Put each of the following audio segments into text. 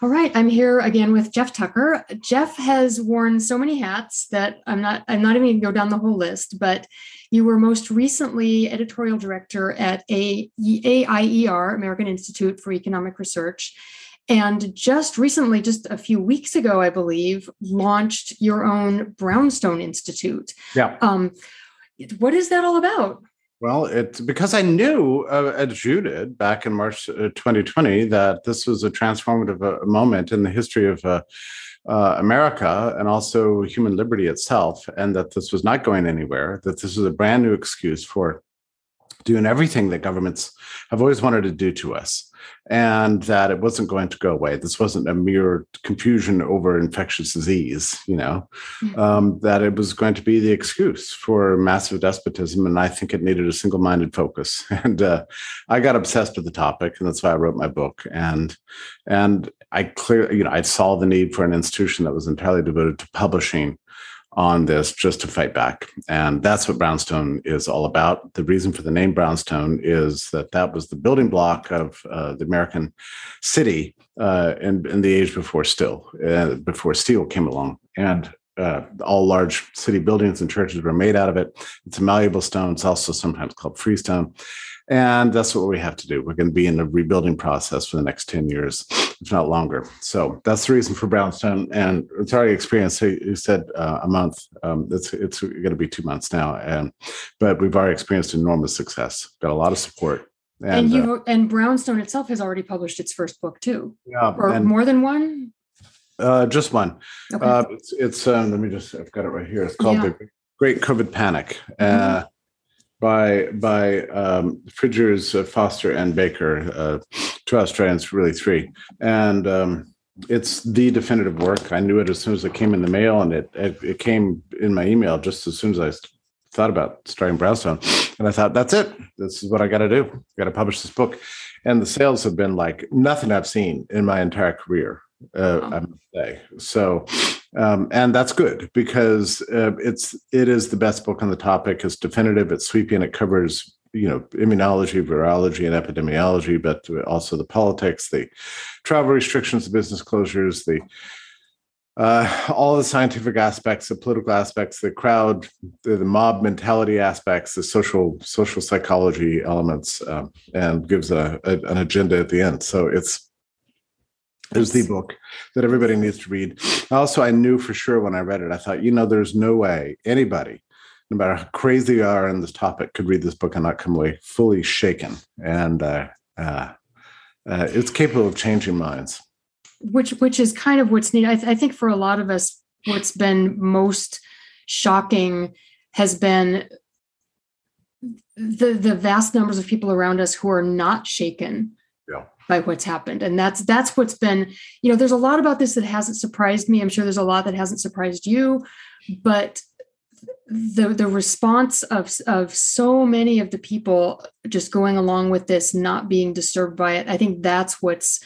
All right, I'm here again with Jeff Tucker. Jeff has worn so many hats that I'm not I'm not even going to go down the whole list, but you were most recently editorial director at a AIER, American Institute for Economic Research, and just recently, just a few weeks ago, I believe, launched your own Brownstone Institute. Yeah. Um, what is that all about? Well, it's because I knew uh, as you did back in March uh, 2020 that this was a transformative uh, moment in the history of uh, uh, America and also human liberty itself, and that this was not going anywhere, that this was a brand new excuse for doing everything that governments have always wanted to do to us and that it wasn't going to go away. This wasn't a mere confusion over infectious disease, you know, mm-hmm. um, that it was going to be the excuse for massive despotism. And I think it needed a single minded focus. And uh, I got obsessed with the topic, and that's why I wrote my book. And and I clear, you know, I saw the need for an institution that was entirely devoted to publishing on this just to fight back. And that's what Brownstone is all about. The reason for the name Brownstone is that that was the building block of uh, the American city uh, in, in the age before steel, uh, before steel came along. And uh, all large city buildings and churches were made out of it. It's a malleable stone. It's also sometimes called freestone. And that's what we have to do. We're going to be in a rebuilding process for the next 10 years, if not longer. So that's the reason for Brownstone. And it's already experienced, you said uh, a month. Um, it's it's going to be two months now. And but we've already experienced enormous success, got a lot of support. And, and you uh, and Brownstone itself has already published its first book too. Yeah. Or and, more than one? Uh, just one. Okay. Uh, it's, it's um, let me just, I've got it right here. It's called yeah. The Great COVID Panic. Mm-hmm. By by um, Frijters, uh, Foster, and Baker, uh, two Australians, really three, and um, it's the definitive work. I knew it as soon as it came in the mail, and it it, it came in my email just as soon as I thought about starting Brownstone, and I thought that's it. This is what I got to do. Got to publish this book, and the sales have been like nothing I've seen in my entire career. Uh, I must say so um, and that's good because uh, it's it is the best book on the topic. It's definitive. It's sweeping. It covers you know immunology, virology, and epidemiology, but also the politics, the travel restrictions, the business closures, the uh, all the scientific aspects, the political aspects, the crowd, the, the mob mentality aspects, the social social psychology elements, um, and gives a, a, an agenda at the end. So it's is the book that everybody needs to read. Also, I knew for sure when I read it, I thought, you know, there's no way anybody, no matter how crazy they are on this topic, could read this book and not come away fully shaken. And uh, uh, uh, it's capable of changing minds. Which, which is kind of what's needed. I, th- I think for a lot of us, what's been most shocking has been the the vast numbers of people around us who are not shaken by what's happened. And that's that's what's been you know there's a lot about this that hasn't surprised me. I'm sure there's a lot that hasn't surprised you but the the response of of so many of the people just going along with this not being disturbed by it i think that's what's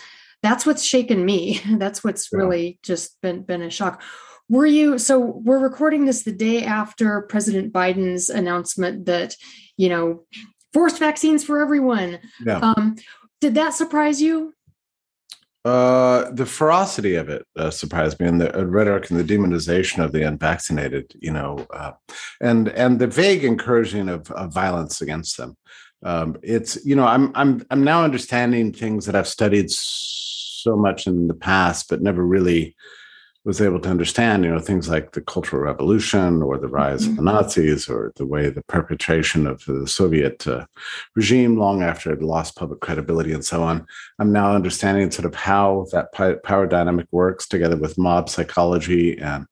that's what's shaken me. That's what's yeah. really just been been a shock. Were you so we're recording this the day after president biden's announcement that you know forced vaccines for everyone. Yeah. um did that surprise you? Uh, the ferocity of it uh, surprised me, and the uh, rhetoric and the demonization of the unvaccinated. You know, uh, and and the vague encouraging of, of violence against them. Um, it's you know, I'm I'm I'm now understanding things that I've studied so much in the past, but never really was able to understand, you know, things like the Cultural Revolution or the rise mm-hmm. of the mm-hmm. Nazis or the way the perpetration of the Soviet uh, regime long after it lost public credibility and so on. I'm now understanding sort of how that power dynamic works together with mob psychology and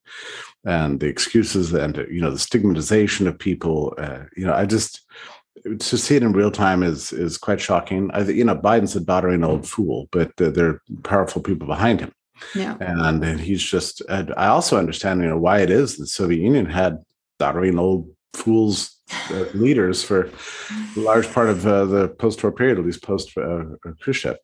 and the excuses and you know the stigmatization of people. Uh, you know, I just to see it in real time is is quite shocking. I, you know, Biden's a doddering old fool, but uh, there are powerful people behind him yeah. And, and he's just, I also understand, you know, why it is the Soviet Union had doddering old fools uh, leaders for a large part of uh, the post-war period, at least post uh, Khrushchev,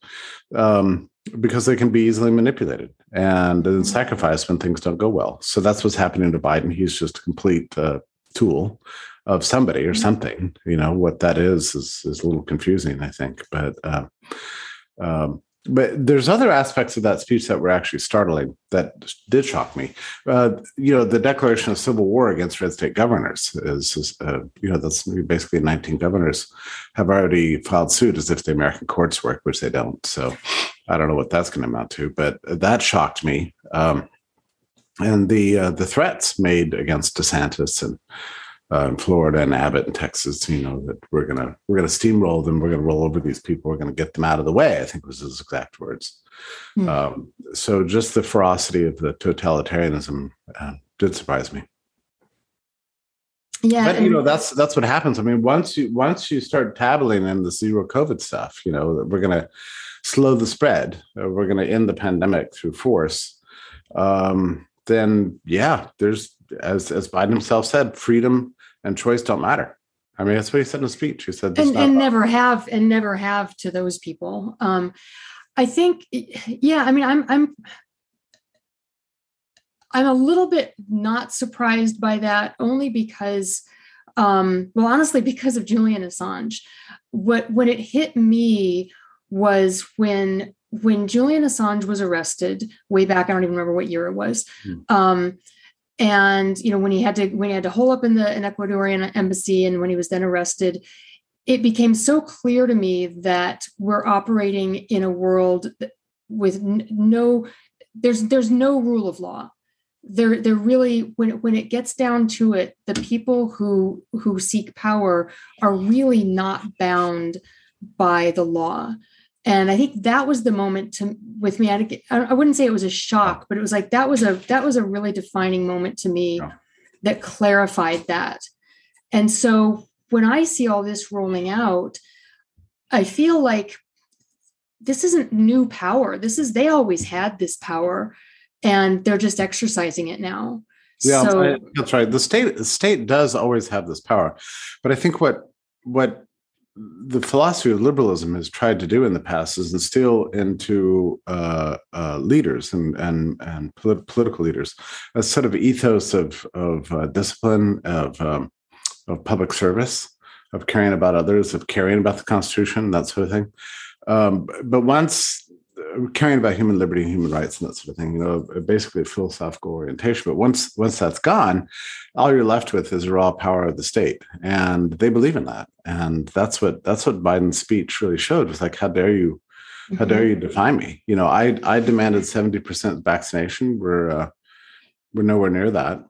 um, because they can be easily manipulated and then mm-hmm. sacrificed when things don't go well. So that's what's happening to Biden. He's just a complete uh, tool of somebody or mm-hmm. something. You know what that is is is a little confusing, I think, but. Uh, um, but there's other aspects of that speech that were actually startling that did shock me. Uh, you know, the declaration of civil war against red state governors is, is uh, you know, that's basically 19 governors have already filed suit as if the American courts work, which they don't. So I don't know what that's going to amount to, but that shocked me. Um, and the uh, the threats made against DeSantis and uh, in Florida and Abbott in Texas, you know, that we're gonna we're gonna steamroll them, we're gonna roll over these people, we're gonna get them out of the way. I think was his exact words. Mm. Um, so just the ferocity of the totalitarianism uh, did surprise me. Yeah, but you know that's that's what happens. I mean, once you once you start dabbling in the zero COVID stuff, you know, we're gonna slow the spread. Uh, we're gonna end the pandemic through force. Um, then yeah, there's as as Biden himself said, freedom and choice don't matter. I mean, that's what he said in his speech. He said, and, and never have, and never have to those people. Um, I think, yeah. I mean, I'm, I'm, I'm a little bit not surprised by that, only because, um, well, honestly, because of Julian Assange. What when it hit me was when when Julian Assange was arrested way back. I don't even remember what year it was. Hmm. Um, and you know when he had to when he had to hole up in the in ecuadorian embassy and when he was then arrested it became so clear to me that we're operating in a world with no there's there's no rule of law. There there really when when it gets down to it the people who who seek power are really not bound by the law and i think that was the moment to with me I, I wouldn't say it was a shock but it was like that was a that was a really defining moment to me that clarified that. And so when i see all this rolling out i feel like this isn't new power. This is they always had this power and they're just exercising it now. Yeah so, that's right. The state the state does always have this power. But i think what what the philosophy of liberalism has tried to do in the past is instill into uh, uh, leaders and and and polit- political leaders a sort of ethos of of uh, discipline of um, of public service of caring about others of caring about the constitution that sort of thing. Um, but once caring about human liberty and human rights and that sort of thing, you know, basically a philosophical orientation. But once once that's gone, all you're left with is raw power of the state, and they believe in that. And that's what that's what Biden's speech really showed. Was like, how dare you, how mm-hmm. dare you define me? You know, I I demanded seventy percent vaccination. We're uh, we're nowhere near that.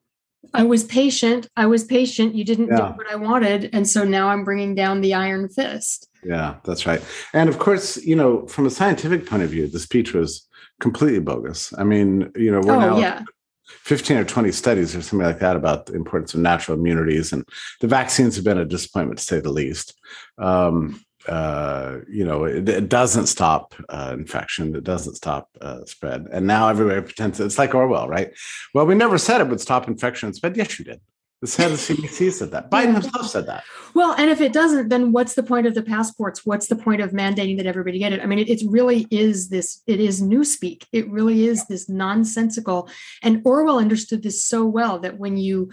I was patient. I was patient. You didn't yeah. do what I wanted, and so now I'm bringing down the iron fist. Yeah, that's right. And of course, you know, from a scientific point of view, the speech was completely bogus. I mean, you know, we're oh, now yeah. 15 or 20 studies or something like that about the importance of natural immunities, and the vaccines have been a disappointment to say the least. Um, uh, you know, it, it doesn't stop uh, infection. It doesn't stop uh, spread. And now everybody pretends it's like Orwell, right? Well, we never said it would stop infection and spread. Yes, you did. The head of the CDC said that. Biden himself said that. Well, and if it doesn't, then what's the point of the passports? What's the point of mandating that everybody get it? I mean, it, it really is this, it is newspeak. It really is this nonsensical. And Orwell understood this so well that when you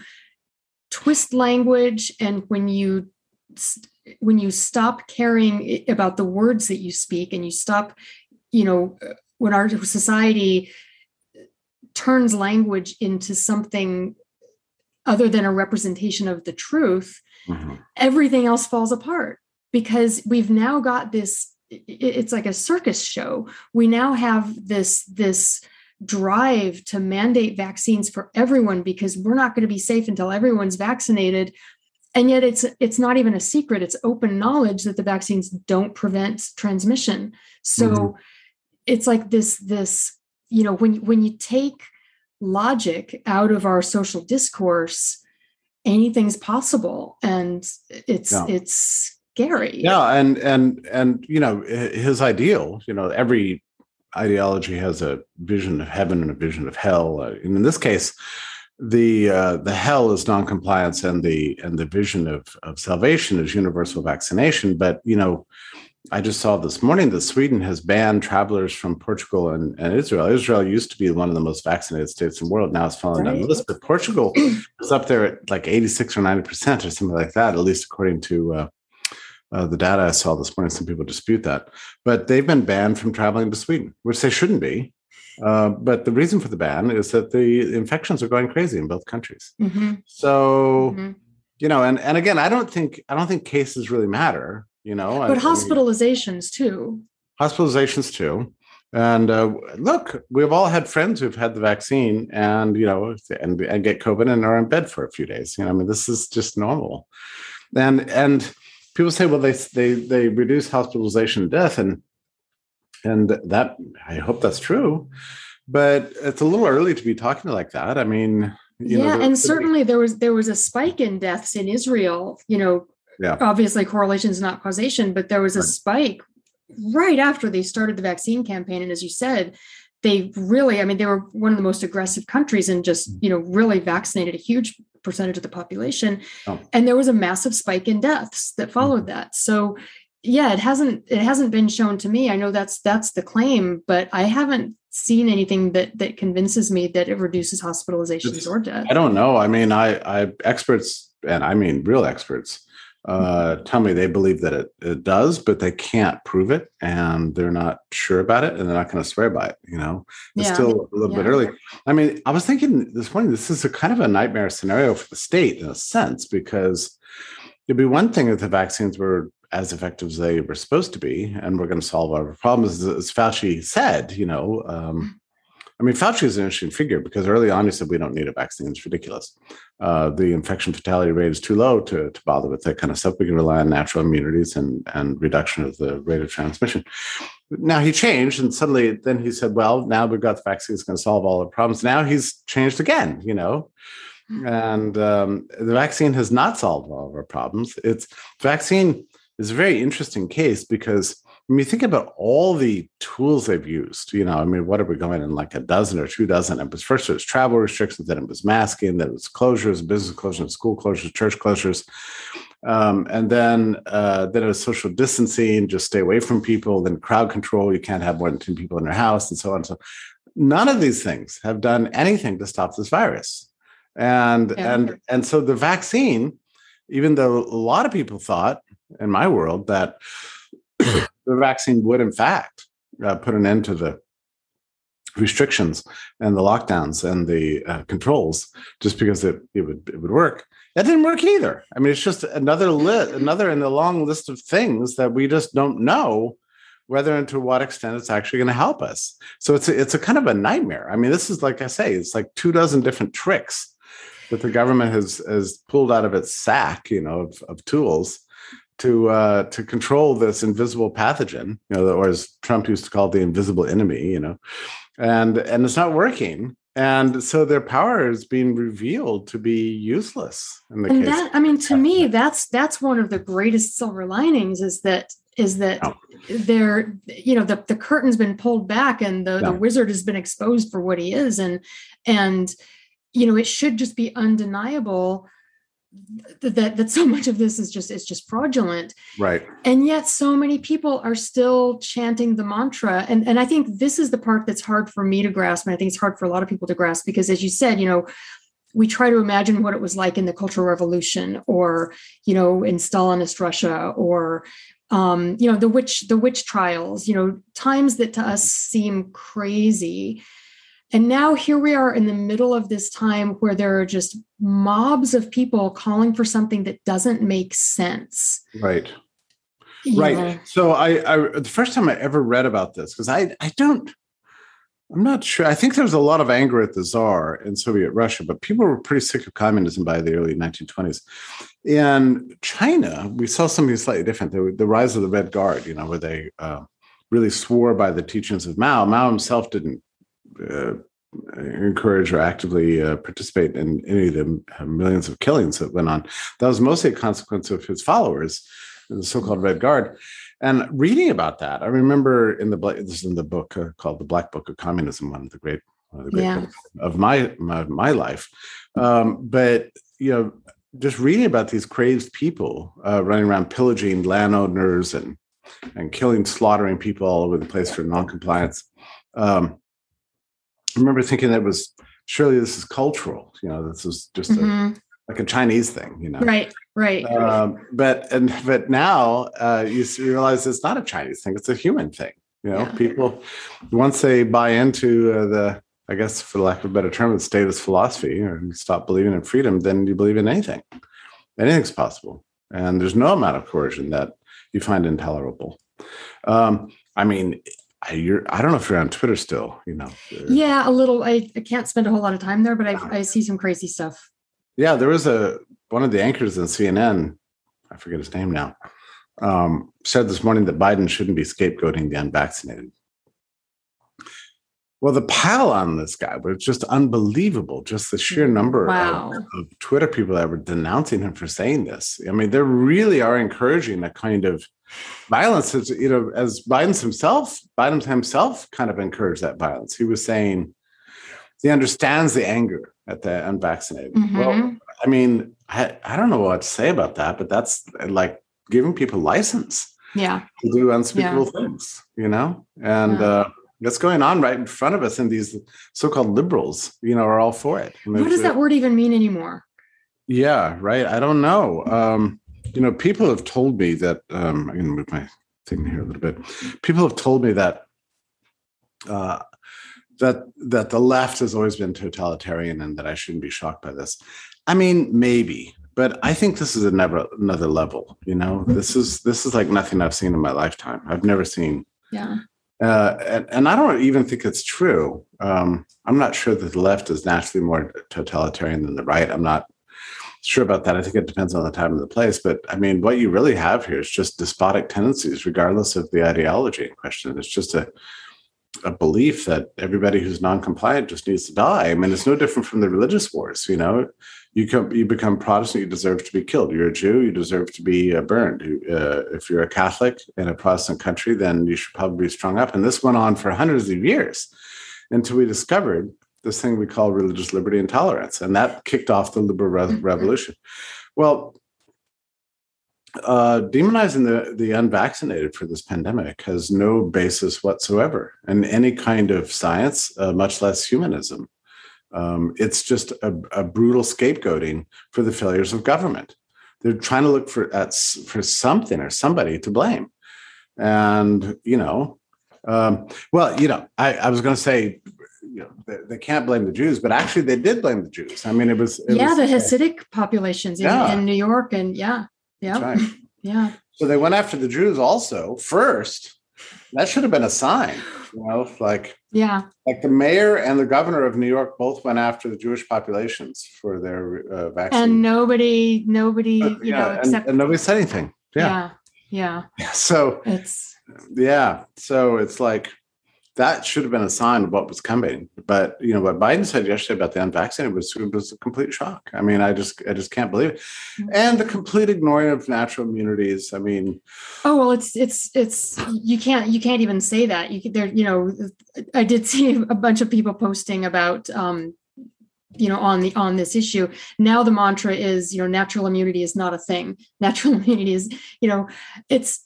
twist language and when you when you stop caring about the words that you speak and you stop, you know, when our society turns language into something other than a representation of the truth, mm-hmm. everything else falls apart because we've now got this it's like a circus show. We now have this this drive to mandate vaccines for everyone because we're not going to be safe until everyone's vaccinated and yet it's it's not even a secret it's open knowledge that the vaccines don't prevent transmission so mm-hmm. it's like this this you know when when you take logic out of our social discourse anything's possible and it's yeah. it's scary yeah and and and you know his ideal you know every ideology has a vision of heaven and a vision of hell uh, and in this case the uh, the hell is noncompliance and the and the vision of of salvation is universal vaccination but you know I just saw this morning that Sweden has banned travelers from Portugal and, and Israel. Israel used to be one of the most vaccinated states in the world. Now it's fallen right. down the list, but Portugal is up there at like 86 or 90% or something like that, at least according to uh, Uh, the data I saw this morning, some people dispute that, but they've been banned from traveling to Sweden, which they shouldn't be. Uh, but the reason for the ban is that the infections are going crazy in both countries. Mm-hmm. So, mm-hmm. you know, and and again, I don't think I don't think cases really matter. You know, but I, hospitalizations I mean, too. Hospitalizations too. And uh, look, we've all had friends who've had the vaccine and you know and, and get COVID and are in bed for a few days. You know, I mean, this is just normal. And and people say, well, they they they reduce hospitalization and death, and and that I hope that's true, but it's a little early to be talking like that. I mean, yeah, know, and certainly there was there was a spike in deaths in Israel. You know, yeah. obviously correlation is not causation, but there was a right. spike right after they started the vaccine campaign, and as you said, they really, I mean, they were one of the most aggressive countries and just mm. you know really vaccinated a huge percentage of the population, oh. and there was a massive spike in deaths that followed mm-hmm. that. So yeah it hasn't it hasn't been shown to me i know that's that's the claim but i haven't seen anything that that convinces me that it reduces hospitalizations it's, or death i don't know i mean i i experts and i mean real experts uh, tell me they believe that it, it does, but they can't prove it and they're not sure about it and they're not going to swear by it. You know, it's yeah. still a little yeah. bit early. I mean, I was thinking this morning, this is a kind of a nightmare scenario for the state in a sense, because it'd be one thing if the vaccines were as effective as they were supposed to be, and we're going to solve our problems. As Fauci said, you know, um, I mean, Fauci is an interesting figure because early on he said we don't need a vaccine. It's ridiculous. Uh, the infection fatality rate is too low to, to bother with that kind of stuff. We can rely on natural immunities and, and reduction of the rate of transmission. Now he changed, and suddenly then he said, well, now we've got the vaccine that's going to solve all the problems. Now he's changed again, you know. And um, the vaccine has not solved all of our problems. It's vaccine is a very interesting case because when you think about all the tools they've used, you know, I mean, what are we going in like a dozen or two dozen? It was first it was travel restrictions, then it was masking, then it was closures, business closures, school closures, church closures. Um, and then uh, then it was social distancing, just stay away from people, then crowd control, you can't have more than 10 people in your house, and so on. So none of these things have done anything to stop this virus. And yeah. and and so the vaccine, even though a lot of people thought in my world that the vaccine would, in fact, uh, put an end to the restrictions and the lockdowns and the uh, controls just because it, it would it would work. That didn't work either. I mean, it's just another lit another in the long list of things that we just don't know whether and to what extent it's actually going to help us. So it's a, it's a kind of a nightmare. I mean, this is like I say, it's like two dozen different tricks that the government has has pulled out of its sack, you know, of, of tools to uh, to control this invisible pathogen, you know, or as Trump used to call it, the invisible enemy, you know, and and it's not working. And so their power is being revealed to be useless. In the and case that, I mean, to me, that's that's one of the greatest silver linings is that is that oh. there, you know, the, the curtain's been pulled back and the, the wizard has been exposed for what he is. And and you know, it should just be undeniable that that so much of this is just is just fraudulent. Right. And yet so many people are still chanting the mantra. And and i think this is the part that's hard for me to grasp and i think it's hard for a lot of people to grasp because as you said you know we try to imagine what it was like in the cultural revolution or you know in stalinist russia or um, you know the witch the witch trials you know times that to us seem crazy. And now here we are in the middle of this time where there are just mobs of people calling for something that doesn't make sense. Right. Yeah. Right. So I, I the first time I ever read about this, because I I don't I'm not sure. I think there was a lot of anger at the czar in Soviet Russia, but people were pretty sick of communism by the early 1920s. In China, we saw something slightly different. The, the rise of the Red Guard, you know, where they uh, really swore by the teachings of Mao. Mao himself didn't uh, encourage or actively uh, participate in any of the uh, millions of killings that went on. That was mostly a consequence of his followers, the so-called Red Guard. And reading about that, I remember in the this is in the book uh, called "The Black Book of Communism," one of the great, of, the great yeah. of my, my, my life. Um, but you know, just reading about these crazed people uh, running around pillaging landowners and and killing, slaughtering people all over the place for noncompliance. Um, remember thinking that was surely this is cultural. You know, this is just mm-hmm. like a Chinese thing, you know. Right, right. Um, but and but now uh, you realize it's not a Chinese thing; it's a human thing. You know, Yeah. people once they buy into uh, the, I guess, for lack of a better term, the status philosophy, or you stop believing in freedom, then you believe in anything. Anything's possible, and there's no amount of coercion that you find intolerable. Um, I mean, I, you're, I don't know if you're on Twitter still. You know. Yeah, a little. I, I can't spend a whole lot of time there, but I, I see some crazy stuff. Yeah, there was a one of the anchors in CNN, I forget his name now, um, said this morning that Biden shouldn't be scapegoating the unvaccinated. Well, the pile on this guy was just unbelievable. Just the sheer number Wow. of, of Twitter people that were denouncing him for saying this. I mean, they really are encouraging a kind of violence. As you know, as Biden's himself, Biden himself kind of encouraged that violence. He was saying he understands the anger at the unvaccinated. Well, Mhm. I mean, I, I don't know what to say about that, but that's like giving people license Yeah, to do unspeakable things, you know? And Yeah. uh, that's going on right in front of us. And these so called liberals, you know, are all for it. And what does that word even mean anymore? Yeah, right. I don't know. Um, you know, people have told me that, um, I'm going to move my thing here a little bit. People have told me that. Uh, that that the left has always been totalitarian and that I shouldn't be shocked by this. I mean, maybe, but I think this is another another level. You know, this is this is like nothing I've seen in my lifetime. I've never seen, Yeah, uh, and, and I don't even think it's true. Um, I'm not sure that the left is naturally more totalitarian than the right. I'm not sure about that. I think it depends on the time and the place. But I mean, what you really have here is just despotic tendencies, regardless of the ideology in question. It's just a a belief that everybody who's non-compliant just needs to die. I mean, it's no different from the religious wars. You know, you come, you become Protestant, you deserve to be killed. You're a Jew, you deserve to be uh, burned. Uh, if you're a Catholic in a Protestant country, then you should probably be strung up. And this went on for hundreds of years until we discovered this thing we call religious liberty and tolerance, and that kicked off the liberal re- revolution. Well, uh, demonizing the, the unvaccinated for this pandemic has no basis whatsoever in any kind of science, uh, much less humanism. Um, it's just a, a brutal scapegoating for the failures of government. They're trying to look for at, for something or somebody to blame, and you know, um, well, you know, I, I was going to say, you know, they, they can't blame the Jews, but actually, they did blame the Jews. I mean, it was it yeah, was- the Hasidic populations in, Yeah. in New York, and yeah, yeah, right. yeah. So they went after the Jews also first. That should have been a sign, you know, like Yeah, like the mayor and the governor of New York both went after the Jewish populations for their uh, vaccine. and nobody, nobody, you Yeah, know, and, except and nobody said anything. Yeah. yeah, yeah. So It's yeah, so it's like that should have been a sign of what was coming. But you know what Biden said yesterday about the unvaccinated was was a complete shock. I mean, I just I just can't believe it. And the complete ignoring of natural immunities. I mean, oh well, it's it's it's you can't you can't even say that. You there, you know, I did see a bunch of people posting about um you know on the on this issue now the mantra is you know natural immunity is not a thing natural immunity is you know it's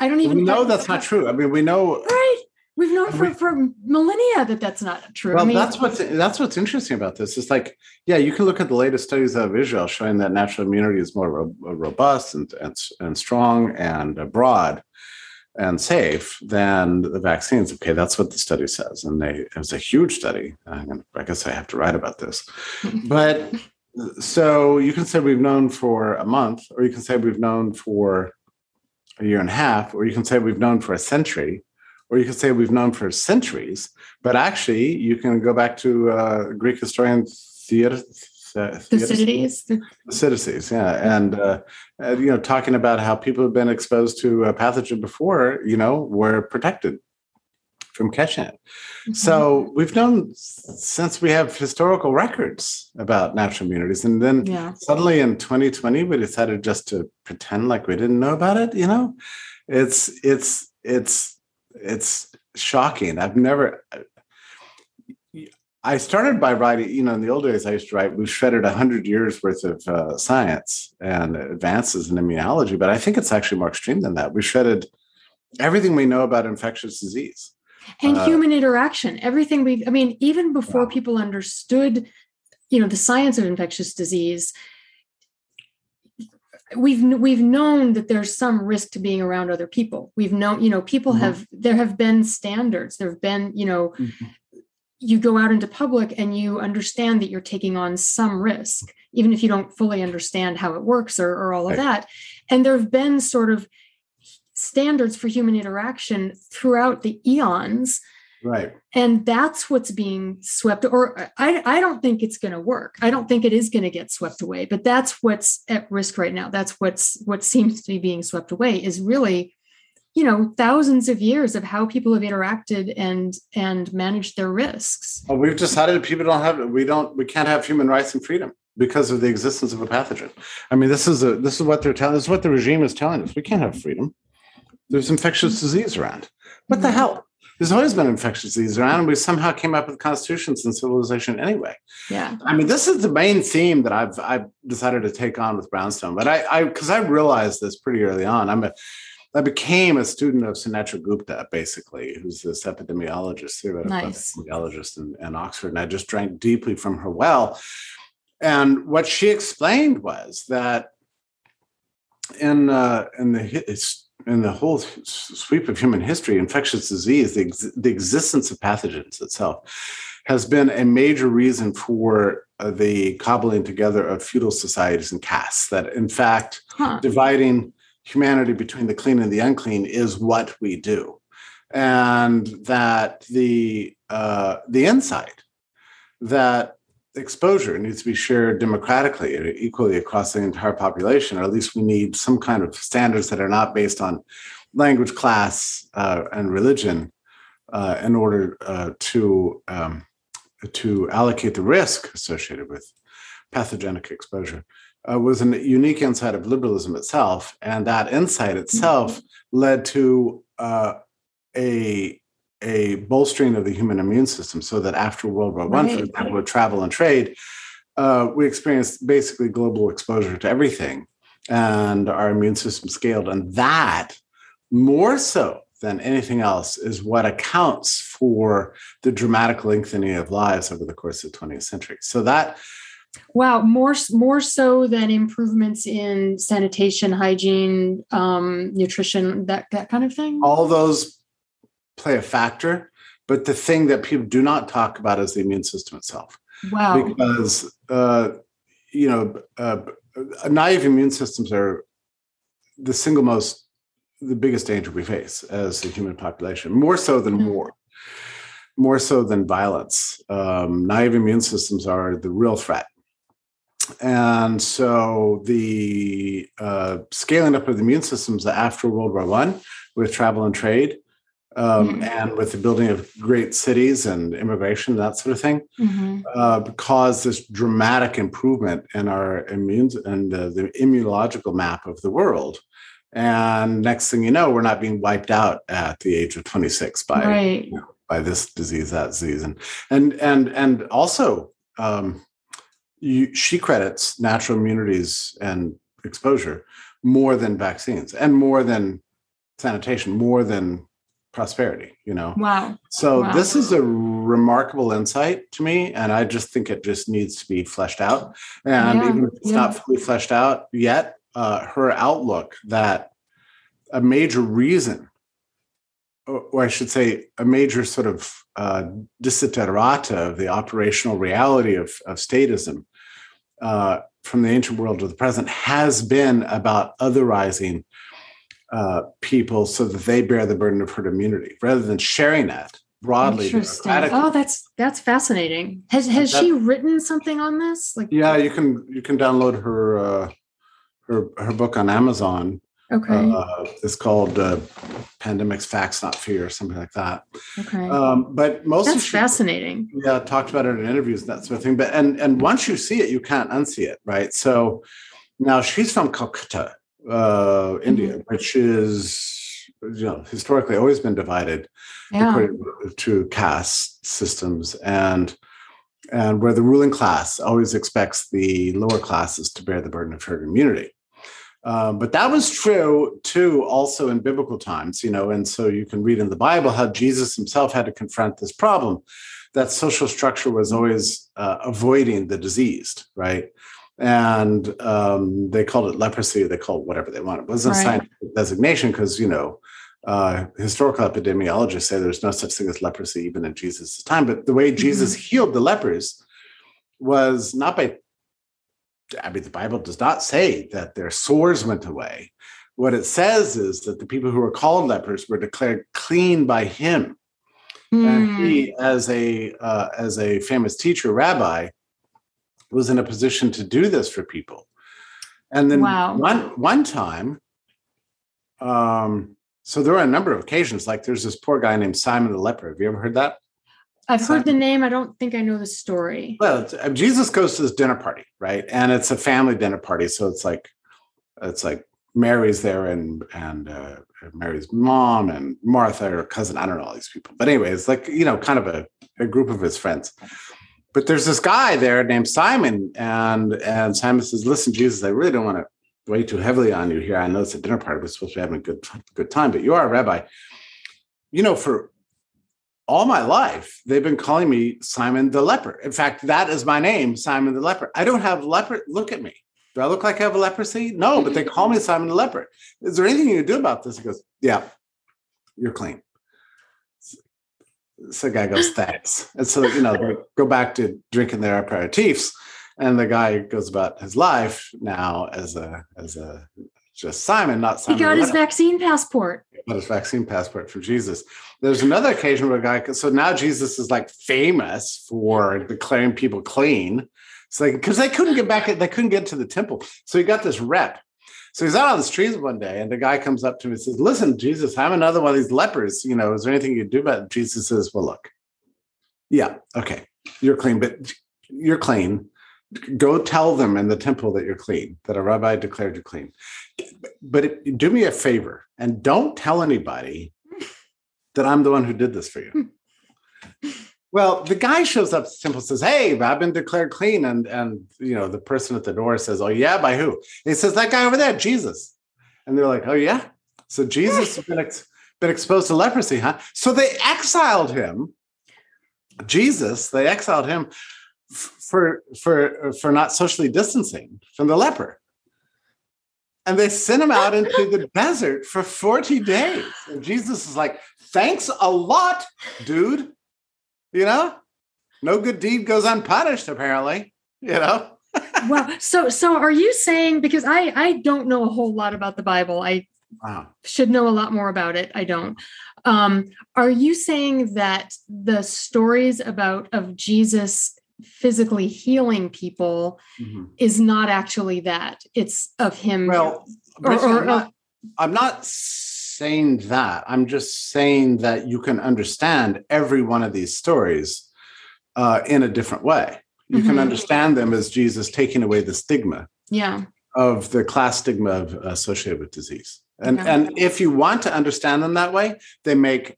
i don't even we know that's not true. I mean, we know right we've known for, We- for millennia that that's not true Well, i mean that's what's that's what's interesting about this. It's like, yeah, you can look at the latest studies out of Israel showing that natural immunity is more ro- robust and and, and strong and uh, broad and safe than the vaccines. Okay, that's what the study says, and they it was a huge study. I guess I have to write about this, but so you can say we've known for a month, or you can say we've known for a year and a half, or you can say we've known for a century, or you could say we've known for centuries. But actually, you can go back to uh, Greek historian Theod- Th- thucydides Thucydides, yeah, and uh, uh, you know, talking about how people have been exposed to a pathogen before, you know, were protected from catching it. So we've known since we have historical records about natural immunities, and then yeah suddenly in 2020 we decided just to pretend like we didn't know about it. You know, it's it's it's it's shocking. I've never. I started by writing, you know, in the old days, I used to write, we've shredded 100 years worth of uh, science and advances in immunology, but I think it's actually more extreme than that. We shredded everything we know about infectious disease. and Uh, human interaction everything we i mean even before Wow. people understood you know the science of infectious disease we've we've known that there's some risk to being around other people we've known you know people mm-hmm. have there have been standards there have been you know mm-hmm. you go out into public and you understand that you're taking on some risk even if you don't fully understand how it works or, or all of right. that and there have been sort of standards for human interaction throughout the eons right. And that's what's being swept or i i don't think it's going to work. I don't think it is going to get swept away but that's what's at risk right now. That's what's what seems to be being swept away is really you know thousands of years of how people have interacted and and managed their risks. Well we've decided people don't have we don't we can't have human rights and freedom because of the existence of a pathogen. I mean this is a this is what they're telling this is what the regime is telling us. We can't have freedom. There's infectious disease around. What the mm-hmm. hell there's always been infectious disease around, and we somehow came up with constitutions and civilization anyway. Yeah. I mean, this is the main theme that I've I've decided to take on with Brownstone. But I I because I realized this pretty early on. I'm a I became a student of Sunetra Gupta, basically, who's this epidemiologist, theoretical nice. epidemiologist in, in Oxford. And I just drank deeply from her well. And what she explained was that in uh, in the in the whole sweep of human history, infectious disease, the, ex- the existence of pathogens itself, has been a major reason for uh, the cobbling together of feudal societies and castes. That, in fact, huh. dividing humanity between the clean and the unclean is what we do, and that the uh, the insight that exposure needs to be shared democratically equally across the entire population or at least we need some kind of standards that are not based on language class uh, and religion uh, in order uh, to um, to allocate the risk associated with pathogenic exposure uh, was a unique insight of liberalism itself and that insight itself mm-hmm. led to uh, a a bolstering of the human immune system so that after World War One, for example, with travel and trade, uh, we experienced basically global exposure to everything, and our immune system scaled. And that, more so than anything else, is what accounts for the dramatic lengthening of lives over the course of the 20th century. So that. Wow, more more so than improvements in sanitation, hygiene, um, nutrition, that that kind of thing. All those play a factor, but the thing that people do not talk about is the immune system itself. Wow. Because, uh, you know, uh, naive immune systems are the single most, the biggest danger we face as a human population, more so than mm-hmm. war, more so than violence. Um, naive immune systems are the real threat. And so the uh, scaling up of the immune systems after World War One with travel and trade um, mm-hmm. and with the building of great cities and immigration, that sort of thing, mm-hmm. uh, caused this dramatic improvement in our immune and uh, the immunological map of the world. And next thing you know, we're not being wiped out at the age of 26 by right. you know, by this disease, that disease, and and and and also um, you, she credits natural immunities and exposure more than vaccines and more than sanitation, more than prosperity you know wow so wow. this is a remarkable insight to me and i just think it just needs to be fleshed out and yeah, even if it's yeah. not fully fleshed out yet uh, her outlook that a major reason or i should say a major sort of uh, desiderata of the operational reality of, of statism uh, from the ancient world to the present has been about otherizing uh, people so that they bear the burden of herd immunity rather than sharing that broadly. Interesting. Oh, that's that's fascinating. Has has that, she written something on this? Like yeah, you can you can download her uh, her her book on Amazon. Okay. Uh, it's called uh, "Pandemics: Facts, Not Fear," or something like that. Okay. Um, but most that's she, fascinating. Yeah, talked about it in interviews and that sort of thing. But and and once you see it, you can't unsee it, right? So now she's from Calcutta, uh, India, mm-hmm. which is you know historically always been divided yeah. to caste systems and and where the ruling class always expects the lower classes to bear the burden of herd immunity. Um, but that was true too, also in biblical times, you know, and so you can read in the Bible how Jesus himself had to confront this problem that social structure was always uh, avoiding the diseased, right? And um, they called it leprosy. They called it whatever they wanted. It wasn't Right. a scientific designation because you know uh, historical epidemiologists say there's no such thing as leprosy even in Jesus' time. But the way Jesus healed the lepers was not by. I mean, the Bible does not say that their sores went away. What it says is that the people who were called lepers were declared clean by Him and Hmm. he as a uh, as a famous teacher rabbi was in a position to do this for people. And then Wow. one one time um so there were a number of occasions like there's this poor guy named simon the leper. Have you ever heard that? I've heard the name. I don't think I know the story. well it's, uh, jesus goes to this dinner party right? And it's a family dinner party so it's like it's like mary's there and and uh, mary's mom and martha her cousin. I don't know all these people. But anyway it's like you know kind of a, a group of his friends but there's this guy there named simon and and simon says listen jesus i really don't want to weigh too heavily on you here i know it's a dinner party we're supposed to be having a good good time but you are a rabbi you know for all my life, they've been calling me Simon the leper. In fact, that is my name, Simon the leper. I don't have leper. Look at me. Do I look like I have a leprosy? No, but they call me Simon the leper. Is there anything you can do about this? He goes, Yeah, you're clean. So the guy goes, Thanks. And so, you know, they go back to drinking their aperitifs. And the guy goes about his life now as a, as a, just Simon, not Simon. He got his vaccine passport. got his vaccine passport from Jesus. There's another occasion where a guy, so now Jesus is like famous for declaring people clean. It's like, because they couldn't get back, they couldn't get to the temple. So he got this rep. So he's out on the streets one day and the guy comes up to him and says, Listen, Jesus, I'm another one of these lepers. You know, is there anything you can do about it? Jesus says, Well, look, yeah, okay, you're clean, but you're clean. Go tell them in the temple that you're clean, that a rabbi declared you clean. But it, do me a favor and don't tell anybody that I'm the one who did this for you. well, the guy shows up to temple says, Hey, I've been declared clean. And and you know, the person at the door says, Oh, yeah, by who? And he says, That guy over there, Jesus. And they're like, Oh, yeah. So Jesus has been, ex- been exposed to leprosy, huh? So they exiled him. Jesus, they exiled him f- for for for not socially distancing from the leper. And they sent him out into the desert for 40 days. And Jesus is like, thanks a lot, dude. You know, no good deed goes unpunished, apparently. You know, well, So so are you saying because I I don't know a whole lot about the Bible. I wow. should know a lot more about it. I don't. Um, are you saying that the stories about of Jesus physically healing people Mhm. is not actually that? It's of him. Well, Or- or- I'm, not, I'm not saying that. I'm just saying that you can understand every one of these stories uh, in a different way. You can Mhm. understand them as Jesus taking away the stigma yeah. of the class stigma of, associated with disease. And, Okay. and if you want to understand them that way, they make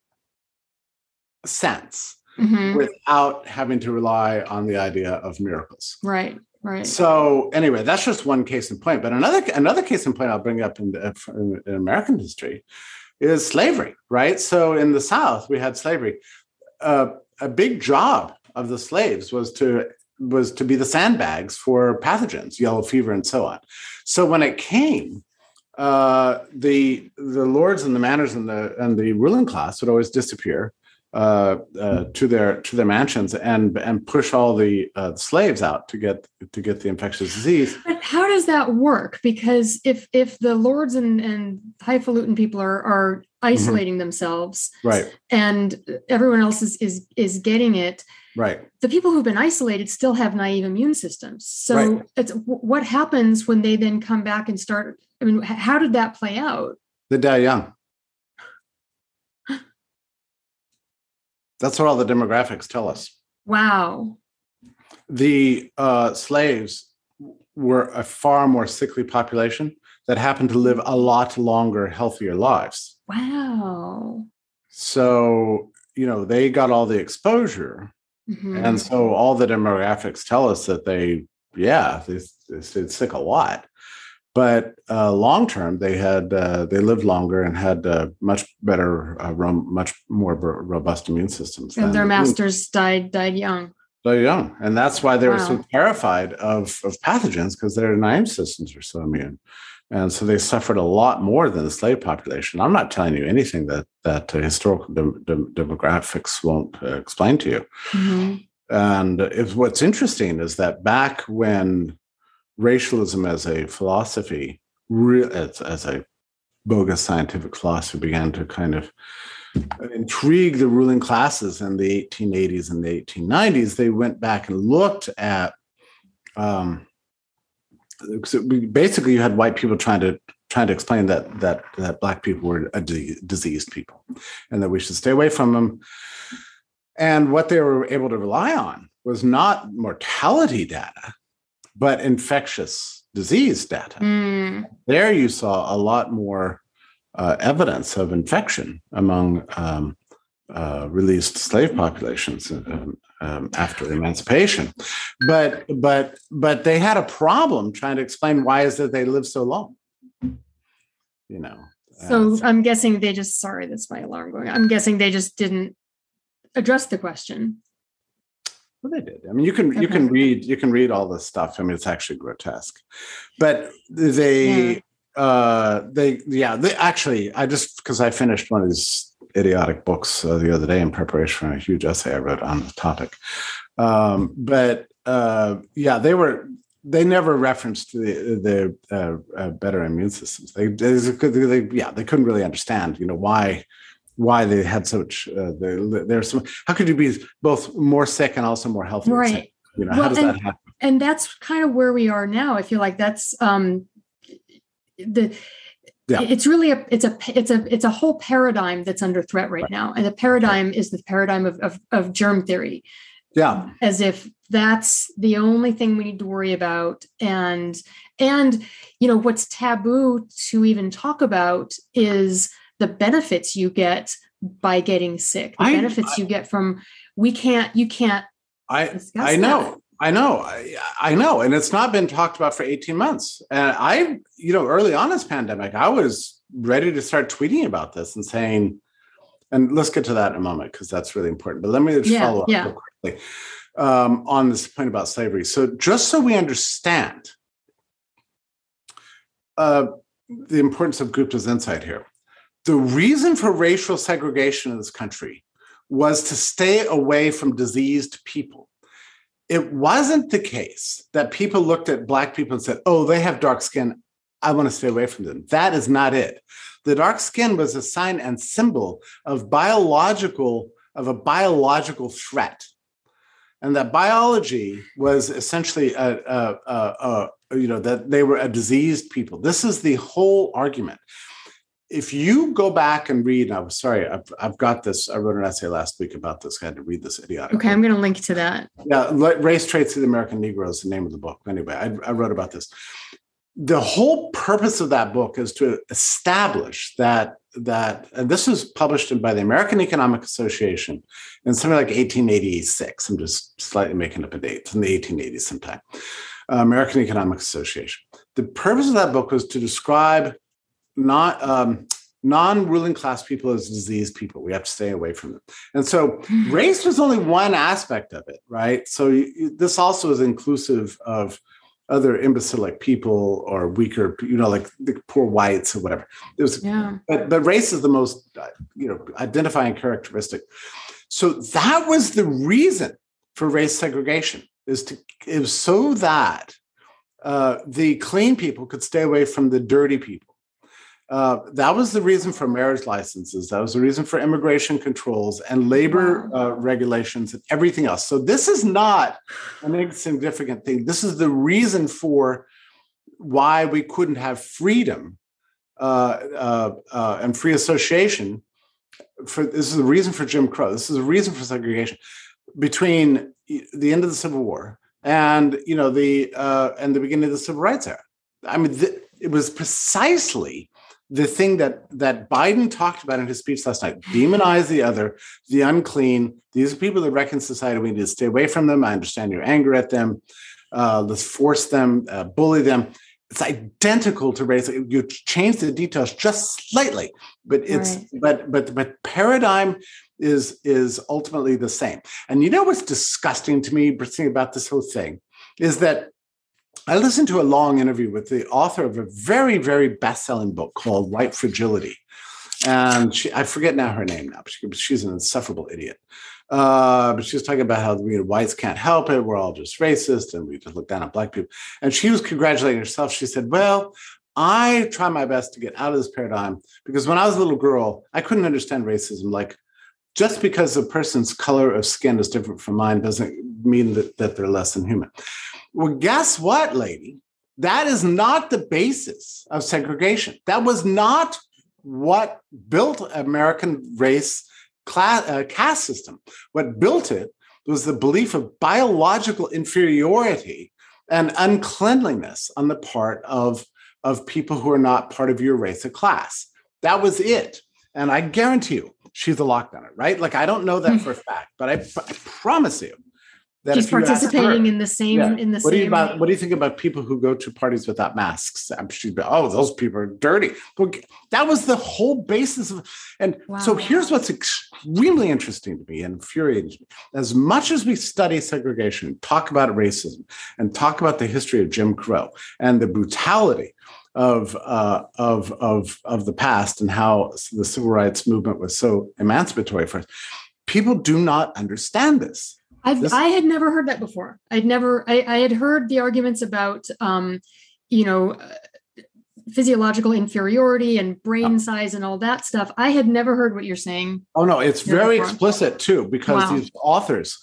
sense Mhm. without having to rely on the idea of miracles. Right. Right. So anyway, that's just one case in point. But another another case in point I'll bring up in, in, in American history is slavery. Right. So in the South we had slavery. Uh, a big job of the slaves was to was to be the sandbags for pathogens, yellow fever, and so on. So when it came, uh, the the lords and the manors and the and the ruling class would always disappear uh, uh, to their to their mansions and and push all the uh, slaves out to get to get the infectious disease. But how does that work? Because if if the lords and, and highfalutin people are are isolating themselves Right, and everyone else is is is getting it, right. the people who've been isolated still have naive immune systems. So Right. it's what happens when they then come back and start. I mean, how did that play out? They die young. That's what all the demographics tell us. Wow. The uh, slaves were a far more sickly population that happened to live a lot longer, healthier lives. Wow. So, you know, they got all the exposure. Mhm. And so all the demographics tell us that they, yeah, they, they stayed sick a lot. But uh, long term they had uh, they lived longer and had uh, much better uh, much more robust immune systems and their masters died died young so young and that's why they wow. were so terrified of of pathogens because their immune systems are so immune and so they suffered a lot more than the slave population i'm not telling you anything that that historical de- de- demographics won't uh, explain to you mm-hmm. and if what's interesting is that back when racialism as a philosophy, as, as a bogus scientific philosophy, began to kind of intrigue the ruling classes in the 1880s and the 1890s. They went back and looked at. Um, basically, you had white people trying to trying to explain that that that black people were a diseased people, and that we should stay away from them. And what they were able to rely on was not mortality data, but infectious disease data. Mm. There you saw a lot more uh, evidence of infection among um, uh, released slave populations um, um, after emancipation, but but but they had a problem trying to explain why is that they live so long. You know. So uh, I'm guessing they just sorry, that's my alarm going. I'm guessing they just didn't address the question. Well, they did. I mean, you can okay. you can read you can read all this stuff. I mean, it's actually grotesque, but they yeah. uh they yeah they actually I just because I finished one of these idiotic books uh, the other day in preparation for a huge essay I wrote on the topic. Um, but uh, yeah, they were they never referenced the the uh, uh, better immune systems. They, they, they, yeah they couldn't really understand you know why why they had such uh, there's some how could you be both more sick and also more healthy? Right. you know well, how does and, that happen? and that's kind of where we are now. I feel like that's um the yeah. it's really a it's a it's a it's a whole paradigm that's under threat right, right. now. And the paradigm is the paradigm of, of of germ theory. Yeah. As if that's the only thing we need to worry about. And and you know what's taboo to even talk about is the benefits you get by getting sick, the I, benefits I, you get from we can't you can't I I know. That. I know, I, I, know, and it's not been talked about for 18 months. And I, you know, early on this pandemic, I was ready to start tweeting about this and saying, and let's get to that in a moment because that's really important. But let me just yeah, follow up yeah. quickly um, on this point about slavery. So, just so we understand uh, the importance of Gupta's insight here, the reason for racial segregation in this country was to stay away from diseased people. It wasn't the case that people looked at Black people and said, oh, they have dark skin. I want to stay away from them. That is not it. The dark skin was a sign and symbol of biological, of a biological threat. And that biology was essentially a, a, a, a you know, that they were a diseased people. This is the whole argument if you go back and read, I'm sorry, I've, I've got this. I wrote an essay last week about this. I had to read this idiotic. Okay. I'm going to link to that. Yeah, Race Traits of the American Negro is the name of the book. Anyway, I, I wrote about this. The whole purpose of that book is to establish that that and this was published by the American Economic Association in something like 1886. I'm just slightly making up a date. It's in the 1880s sometime. Uh, American Economic Association. The purpose of that book was to describe not um, non-ruling class people as diseased people. We have to stay away from them. And so mm-hmm. race was only one aspect of it, right? So you, this also is inclusive of other imbecilic people or weaker, you know, like the poor whites or whatever. There's, yeah. but, but race is the most, uh, you know, identifying characteristic. So that was the reason for race segregation is to it was so that uh, the clean people could stay away from the dirty people uh, that was the reason for marriage licenses. That was the reason for immigration controls and labor uh, regulations and everything else. So this is not an insignificant thing. This is the reason for why we couldn't have freedom uh, uh, uh and free association. For this is the reason for Jim Crow. This is the reason for segregation between the end of the Civil War and you know the and the beginning of the Civil Rights era. I mean, th- it was precisely the thing that that Biden talked about in his speech last night, demonize the other, the unclean. These are people that reckon society. We need to stay away from them. I understand your anger at them. Uh, let's force them, uh, bully them. it's identical to race. You change the details just slightly, but it's right. but but but paradigm is is ultimately the same. And you know what's disgusting to me, Bretigne, about this whole thing, is that I listened to a long interview with the author of a very very best selling book called White Fragility, and she, I forget now her name now, but she, she's an insufferable idiot. Uh, but she was talking about how you know, whites can't help it. We're all just racist and we just look down on black people. And she was congratulating herself. She said, Well, I try my best to get out of this paradigm because when I was a little girl, I couldn't understand racism. Like, just because a person's color of skin is different from mine doesn't mean that, that they're less than human. Well, guess what, lady? That is not the basis of segregation. That was not what built American race class, uh, caste system. What built it was the belief of biological inferiority and uncleanliness on the part of, of people who are not part of your race or class. That was it. And I guarantee you, she's a lockdowner, right? Like, I don't know that for a fact, but I, I promise you, that she's participating her, in the same yeah. in the what same. Do you about, what do you think about people who go to parties without masks? I'm sure, oh, those people are dirty. That was the whole basis of. And wow. so here's what's extremely interesting to me and infuriating. Me. As much as we study segregation, talk about racism, and talk about the history of Jim Crow and the brutality of uh, of of of the past and how the civil rights movement was so emancipatory for us, people do not understand this I've, this- I had never heard that before. I'd never, I, I had heard the arguments about, um, you know, uh, physiological inferiority and brain size and all that stuff. I had never heard what you're saying. Oh no, it's very before. explicit too, because wow. these authors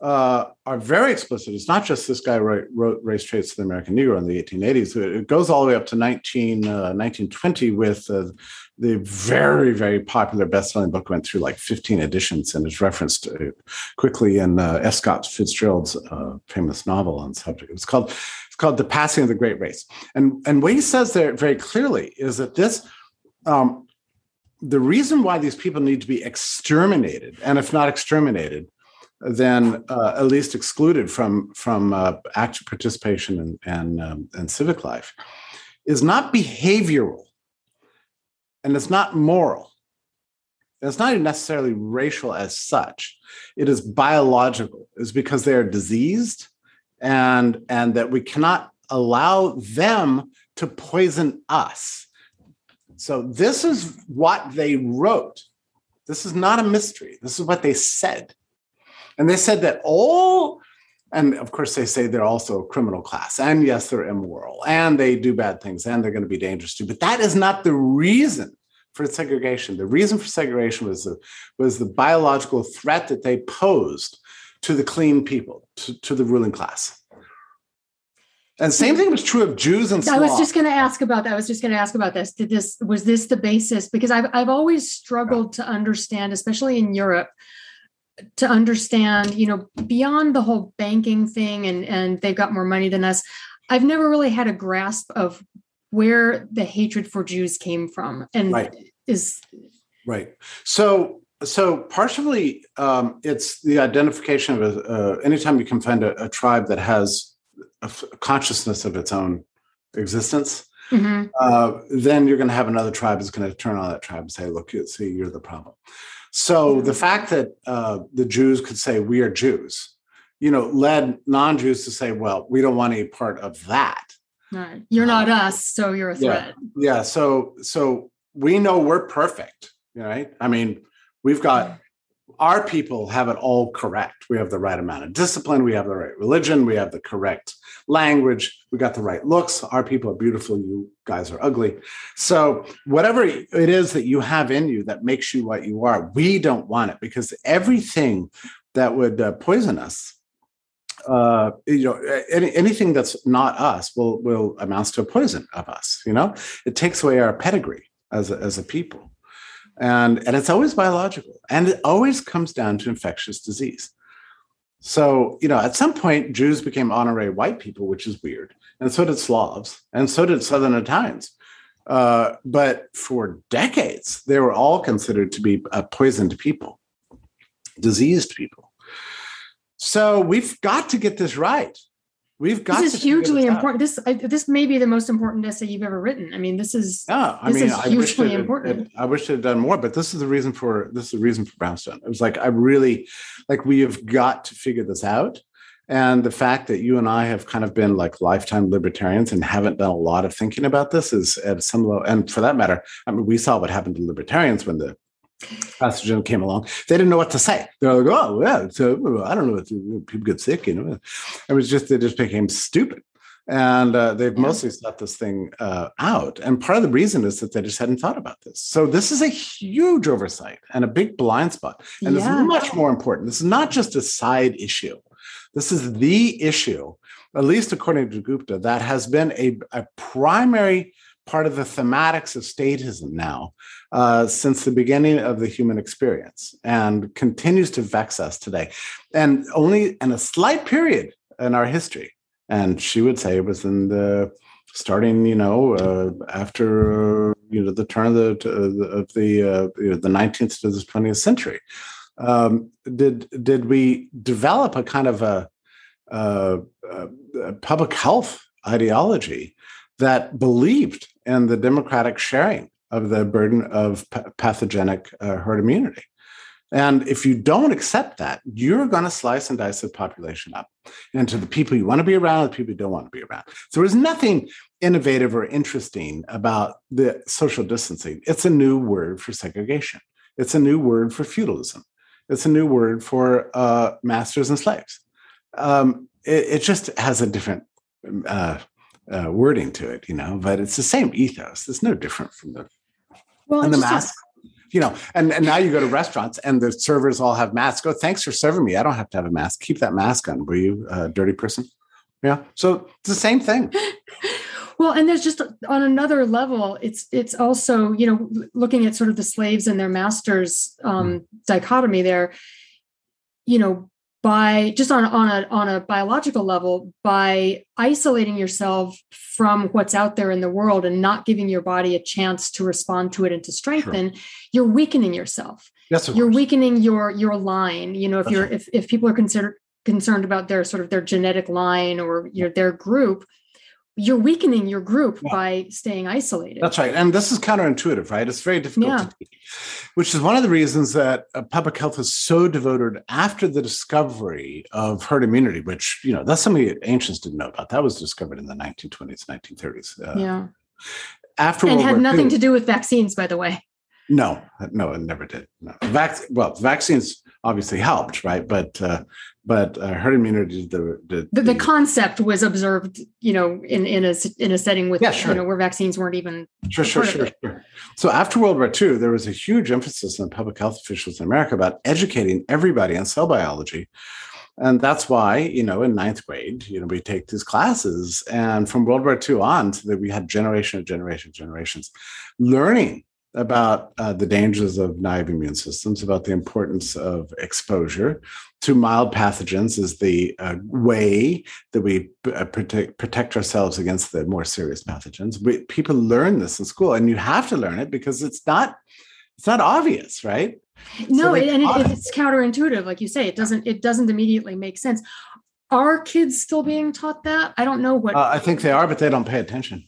uh, are very explicit. It's not just this guy wrote, wrote Race Traits to the American Negro in the 1880s. It goes all the way up to 19, uh, 1920 with uh, the very, very popular best-selling book went through like 15 editions and is referenced uh, quickly in uh. Scott Fitzgerald's uh, famous novel on the subject. It's called it's called The Passing of the Great Race. And, and what he says there very clearly is that this um, the reason why these people need to be exterminated, and if not exterminated, then uh, at least excluded from from uh, active participation and and, um, and civic life, is not behavioral, and it's not moral. It's not even necessarily racial as such. It is biological. It's because they are diseased, and and that we cannot allow them to poison us. So this is what they wrote. This is not a mystery. This is what they said. And they said that all, and of course, they say they're also a criminal class. And yes, they're immoral and they do bad things and they're going to be dangerous too. But that is not the reason for segregation. The reason for segregation was the, was the biological threat that they posed to the clean people, to, to the ruling class. And same thing was true of Jews and I was just going to ask about that. I was just going to ask about this. Did this was this the basis? Because I've I've always struggled to understand, especially in Europe, to understand, you know, beyond the whole banking thing and and they've got more money than us. I've never really had a grasp of where the hatred for Jews came from and right. is right. So so partially um, it's the identification of a, uh, anytime you can find a, a tribe that has a, f- a consciousness of its own existence mm-hmm. uh, then you're going to have another tribe that's going to turn on that tribe and say look see you're the problem so the fact that uh, the Jews could say we are Jews, you know, led non-Jews to say, well, we don't want any part of that. Right. You're not uh, us, so you're a threat. Yeah. yeah. So so we know we're perfect, right? I mean, we've got our people have it all correct. We have the right amount of discipline. We have the right religion. We have the correct language. We got the right looks. Our people are beautiful. You guys are ugly. So, whatever it is that you have in you that makes you what you are, we don't want it because everything that would uh, poison us uh, you know, any, anything that's not us will will amounts to a poison of us. You know, it takes away our pedigree as a, as a people and and it's always biological and it always comes down to infectious disease. So you know at some point jews became honorary white people which is weird and so did slavs and so did southern italians. Uh, but for decades they were all considered to be uh, poisoned people diseased people. So we've got to get this right We've got this is hugely important. This I, this may be the most important essay you've ever written. I mean, this is yeah. I this mean, is I hugely important. It, I wish it had done more, but this is the reason for this is the reason for Brownstone. It was like I really like we have got to figure this out. And the fact that you and I have kind of been like lifetime libertarians and haven't done a lot of thinking about this is at some level. And for that matter, I mean, we saw what happened to libertarians when the pathogen came along. They didn't know what to say. They're like, oh, yeah, so I don't know what people get sick, you know. It was just, they just became stupid. And uh, they've yeah. mostly set this thing uh, out. And part of the reason is that they just hadn't thought about this. So this is a huge oversight and a big blind spot. And yeah. it's much more important. This is not just a side issue. This is the issue, at least according to Gupta, that has been a, a primary part of the thematics of statism now uh, since the beginning of the human experience and continues to vex us today. And only in a slight period in our history, and she would say it was in the starting, you know, uh, after uh, you know the turn of the of the uh, you know, the 19th to the 20th century. Um, did did we develop a kind of a, a, a public health ideology that believed in the democratic sharing of the burden of pathogenic uh, herd immunity? And if you don't accept that, you're going to slice and dice the population up into the people you want to be around and the people you don't want to be around. So there's nothing innovative or interesting about the social distancing. It's a new word for segregation. It's a new word for feudalism. It's a new word for uh, masters and slaves. Um, it, it, just has a different uh, uh, wording to it, you know, but it's the same ethos. It's no different from the well, and the mask. You know, and, and now you go to restaurants and the servers all have masks. Oh, thanks for serving me. I don't have to have a mask. Keep that mask on, will you, uh, dirty person? Yeah. So it's the same thing. Well, and there's just on another level, it's it's also you know looking at sort of the slaves and their masters um, mm. dichotomy there. You know, by just on on a on a biological level, by isolating yourself from what's out there in the world and not giving your body a chance to respond to it and to strengthen, sure. you're weakening yourself. Yes, you're course. weakening your your line. You know, if That's you're right. if if people are considered concerned about their sort of their genetic line or you know, their group you're weakening your group yeah. by staying isolated. That's right. And this is counterintuitive, right? It's very difficult yeah. to teach, which is one of the reasons that uh, public health is so devoted after the discovery of herd immunity, which, you know, that's something that ancients didn't know about. That was discovered in the 1920s, 1930s. Uh, yeah. After and World had War nothing II, to do with vaccines, by the way. No, no, it never did. No. Vac- well, vaccines obviously helped, right? But uh, but uh, herd immunity the the, the the, concept was observed you know in in a in a setting with yeah, sure. you know where vaccines weren't even sure sure sure, sure so after world war ii there was a huge emphasis on public health officials in america about educating everybody on cell biology and that's why you know in ninth grade you know we take these classes and from world war ii on so that we had generation of generation generations learning about uh, the dangers of naive immune systems, about the importance of exposure to mild pathogens as the uh, way that we uh, protect, protect ourselves against the more serious pathogens. We, people learn this in school, and you have to learn it because it's not it's not obvious, right? No, so and it, it's counterintuitive, like you say. It doesn't it doesn't immediately make sense. Are kids still being taught that? I don't know what. Uh, I think they are, but they don't pay attention.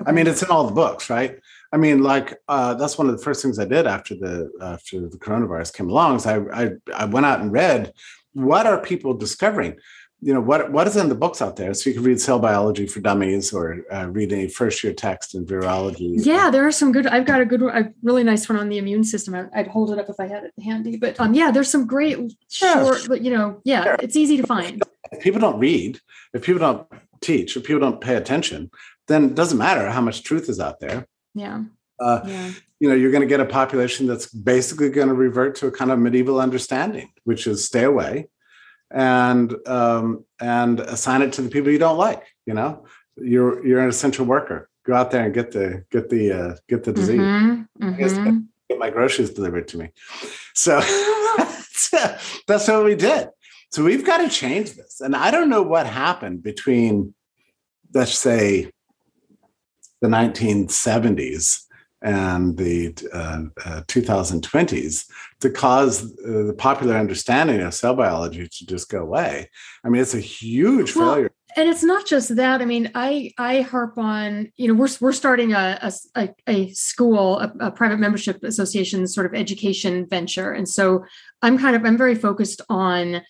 Okay. I mean, it's in all the books, right? I mean, like uh, that's one of the first things I did after the after the coronavirus came along. Is I, I I went out and read what are people discovering. You know what what is in the books out there, so you can read Cell Biology for Dummies or uh, read a first year text in virology. Yeah, there are some good. I've got a good, a really nice one on the immune system. I, would hold it up if I had it handy. But um, yeah, there's some great short. Yeah. You know, yeah, sure. it's easy to find. If people don't read, if people don't teach, if people don't pay attention, then it doesn't matter how much truth is out there yeah. Uh, yeah. You know, you're going to get a population that's basically going to revert to a kind of medieval understanding, which is stay away and um, and assign it to the people you don't like. You know, you're you're an essential worker. Go out there and get the get the uh, get the disease. Mm-hmm. Mm-hmm. Get my groceries delivered to me. So that's what we did. So we've got to change this. And I don't know what happened between, let's say, the 1970s and the uh, uh, 2020s to cause uh, the popular understanding of cell biology to just go away. I mean, it's a huge well, failure. and it's not just that i mean i i harp on you know we're, we're starting a, a, a school a, a, private membership association sort of education venture and so i'm kind of i'm very focused on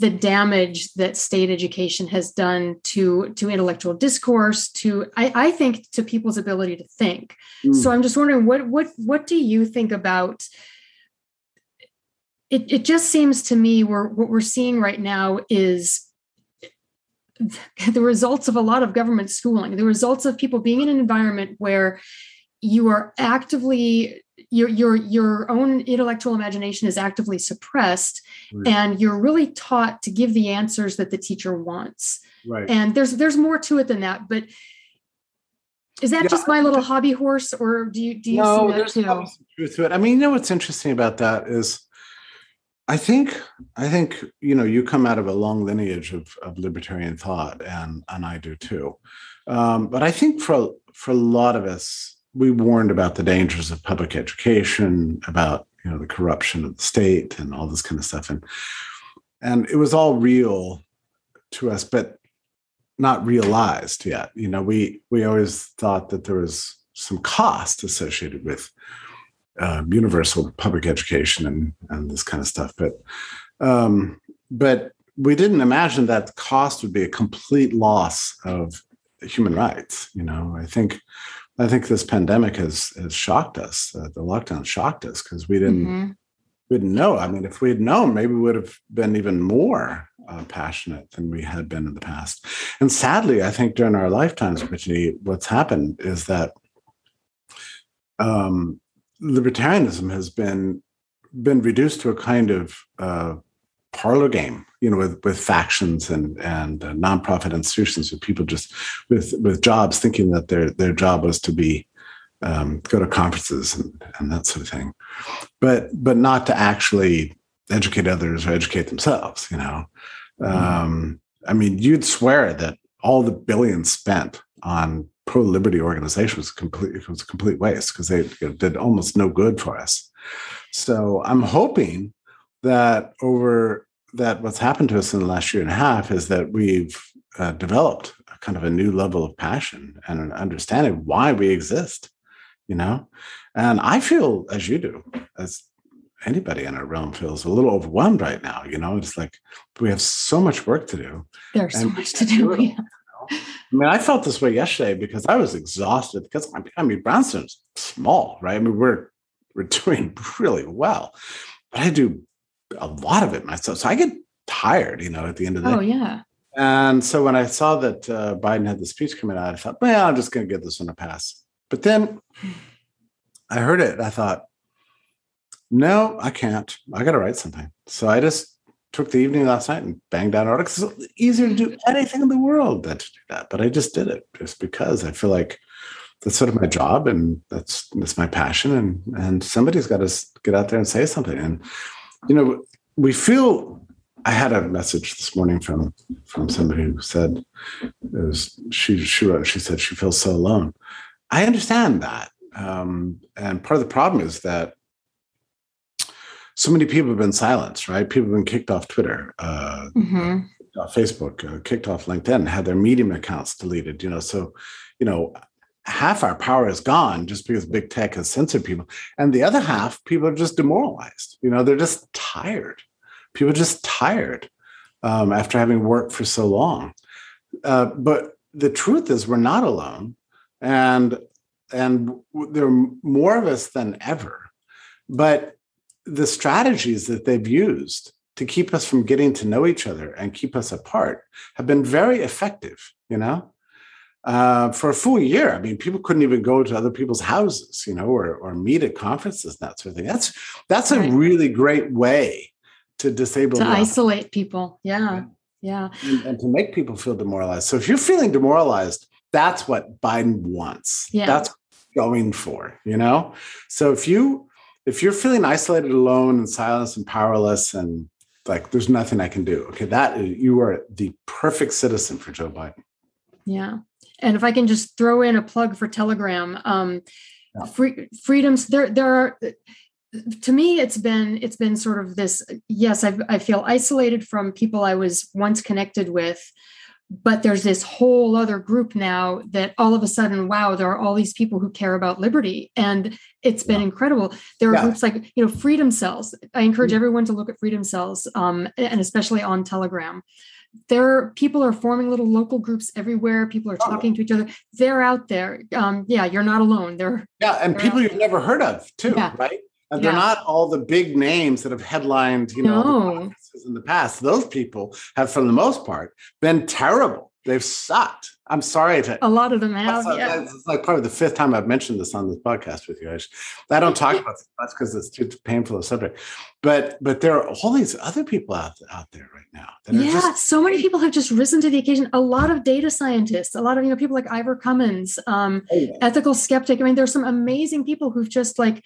the damage that state education has done to to intellectual discourse to i, I think to people's ability to think mm. so i'm just wondering what what what do you think about it, it just seems to me we're, what we're seeing right now is the results of a lot of government schooling, the results of people being in an environment where you are actively your your your own intellectual imagination is actively suppressed right. and you're really taught to give the answers that the teacher wants right and there's there's more to it than that but is that yeah, just my little hobby horse or do you do you no, see that too truth to it i mean you know what's interesting about that is I think I think you know you come out of a long lineage of, of libertarian thought, and and I do too. Um, but I think for for a lot of us, we warned about the dangers of public education, about you know the corruption of the state, and all this kind of stuff, and and it was all real to us, but not realized yet. You know, we we always thought that there was some cost associated with uh, universal public education and and this kind of stuff. But um, but we didn't imagine that the cost would be a complete loss of human rights. You know, I think I think this pandemic has has shocked us. Uh, the lockdown shocked us because we didn't mm-hmm. we didn't know. I mean, if we had known, maybe we would have been even more uh, passionate than we had been in the past. And sadly, I think during our lifetimes, Bretigne, what's happened is that um, libertarianism has been been reduced to a kind of uh, parlor game, you know, with with factions and and uh, nonprofit institutions, with people just with with jobs, thinking that their their job was to be um, go to conferences and, and that sort of thing, but but not to actually educate others or educate themselves. You know, mm-hmm. um, I mean, you'd swear that all the billions spent on pro liberty organizations was complete it was a complete waste because they did almost no good for us. So I'm hoping that over that what's happened to us in the last year and a half is that we've uh, developed a kind of a new level of passion and an understanding why we exist, you know. And I feel as you do, as anybody in our realm feels a little overwhelmed right now. You know, it's like we have so much work to do. There's so much to do. Yeah. I mean, I felt this way yesterday because I was exhausted because I mean, Brownstone's small, right? I mean, we're we're doing really well, but I do a lot of it myself, so I get tired, you know, at the end of the oh, day. Oh yeah. And so when I saw that uh, Biden had the speech coming out, I thought, well, I'm just going to give this one a pass. But then I heard it. I thought, no, I can't. I got to write something. So I just took the evening last night and banged out articles. It's easier to do anything in the world than to do that. But I just did it just because I feel like that's sort of my job and that's that's my passion. And and somebody's got to get out there and say something. And you know, we feel I had a message this morning from from somebody who said was, she she wrote she said she feels so alone. I understand that, um, and part of the problem is that so many people have been silenced, right? People have been kicked off Twitter, uh, mm-hmm. uh, Facebook, uh, kicked off LinkedIn, had their Medium accounts deleted. You know, so you know, half our power is gone just because big tech has censored people, and the other half, people are just demoralized. You know, they're just tired. People are just tired um, after having worked for so long. Uh, but the truth is, we're not alone, and and there are more of us than ever. But the strategies that they've used to keep us from getting to know each other and keep us apart have been very effective you know uh, for a full year. I mean people couldn't even go to other people's houses you know or, or meet at conferences and that sort of thing. That's that's a really great way to disable to isolate people. Yeah. yeah. And, and, to make people feel demoralized. So if you're feeling demoralized that's what biden wants. Yeah. That's going for you know? So if you if you're feeling isolated, alone, and silenced and powerless, and like there's nothing I can do, okay, that you are the perfect citizen for Joe Biden. Yeah, and if I can just throw in a plug for Telegram, um, yeah. free, freedoms there there are. To me, it's been it's been sort of this. Yes, i I feel isolated from people I was once connected with, but there's this whole other group now that all of a sudden wow there are all these people who care about liberty and it's been yeah. incredible there are yeah. groups like you know freedom cells i encourage mm-hmm. everyone to look at freedom cells um, and especially on telegram there people are forming little local groups everywhere people are oh. talking oh. to each other they're out there um, yeah you're not alone they're yeah and people you've never heard of too yeah. right and they're not all the big names that have headlined, you know, no. in the past. Those people have, for the most part, been terrible. They've sucked. I'm sorry. A lot of them have. That's, yeah. It's like probably the fifth time I've mentioned this on this podcast with you. I, I don't talk about this much because it's too painful a subject. But but there are all these other people out out there right now. yeah, just, so many people have just risen to the occasion. A lot of data scientists, a lot of you know people like Ivor Cummins, um, oh, yeah. ethical skeptic. I mean, there's some amazing people who've just like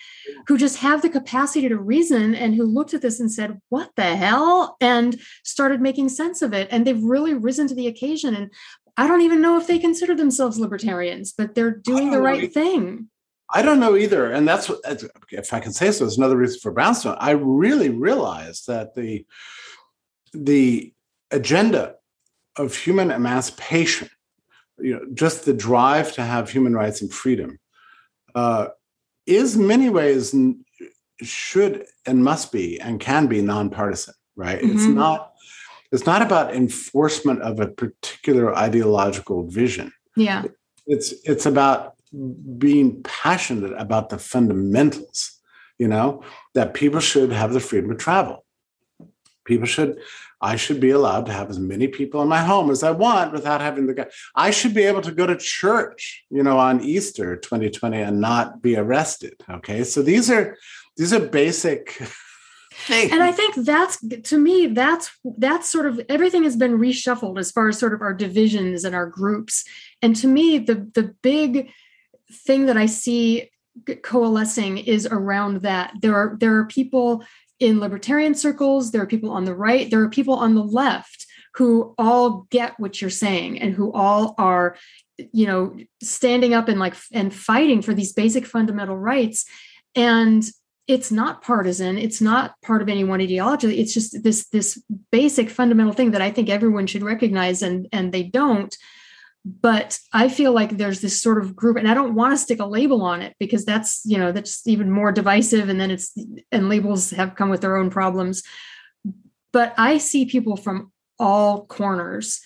who just have the capacity to reason and who looked at this and said, "What the hell?" and started making sense of it. And they've really risen to the occasion. And I don't even know if they consider themselves libertarians, but they're doing the right thing. I don't know either. And that's if I can say so, it's another reason for Brownstone. I really realized that the, the agenda of human emancipation, you know, just the drive to have human rights and freedom, uh, is many ways should and must be and can be nonpartisan, right? Mm-hmm. It's not it's not about enforcement of a particular ideological vision. Yeah. It's it's about being passionate about the fundamentals, you know, that people should have the freedom to travel. People should, I should be allowed to have as many people in my home as I want without having the guy. I should be able to go to church, you know, on Easter 2020 and not be arrested. Okay. So these are these are basic and I think that's to me that's that's sort of everything has been reshuffled as far as sort of our divisions and our groups. And to me, the the big thing that I see coalescing is around that. There are there are people in libertarian circles, there are people on the right, there are people on the left who all get what you're saying and who all are you know standing up and like and fighting for these basic fundamental rights and it's not partisan it's not part of any one ideology it's just this this basic fundamental thing that i think everyone should recognize and and they don't. But i feel like there's this sort of group and i don't want to stick a label on it because that's you know that's even more divisive and then it's and labels have come with their own problems. But i see people from all corners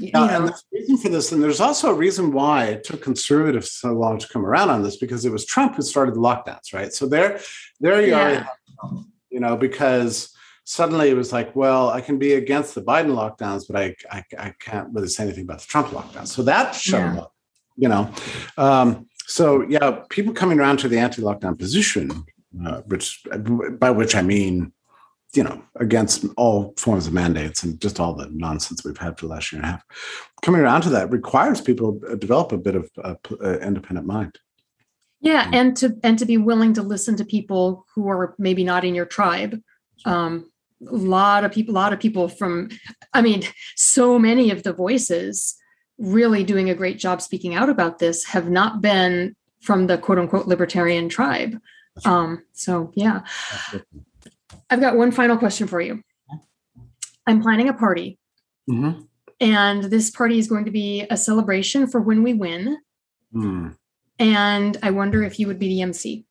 now, and there's a reason for this, and there's also a reason why it took conservatives so long to come around on this because it was Trump who started the lockdowns, right? So there, there you yeah. are, you know, because suddenly it was like, well, I can be against the Biden lockdowns, but I, I, I can't really say anything about the Trump lockdowns. So that showed yeah. up, you know. Um, so yeah, people coming around to the anti-lockdown position, uh, which by which I mean you know, against all forms of mandates and just all the nonsense we've had for the last year and a half. Coming around to that requires people to develop a bit of uh, uh, independent mind. Yeah, mm. and to and to be willing to listen to people who are maybe not in your tribe. Um, a lot of people, a lot of people from, I mean, so many of the voices really doing a great job speaking out about this have not been from the quote unquote libertarian tribe. Um, so yeah. I've got one final question for you. I'm planning a party. Mm-hmm. And this party is going to be a celebration for when we win. Mm. And I wonder if you would be the MC.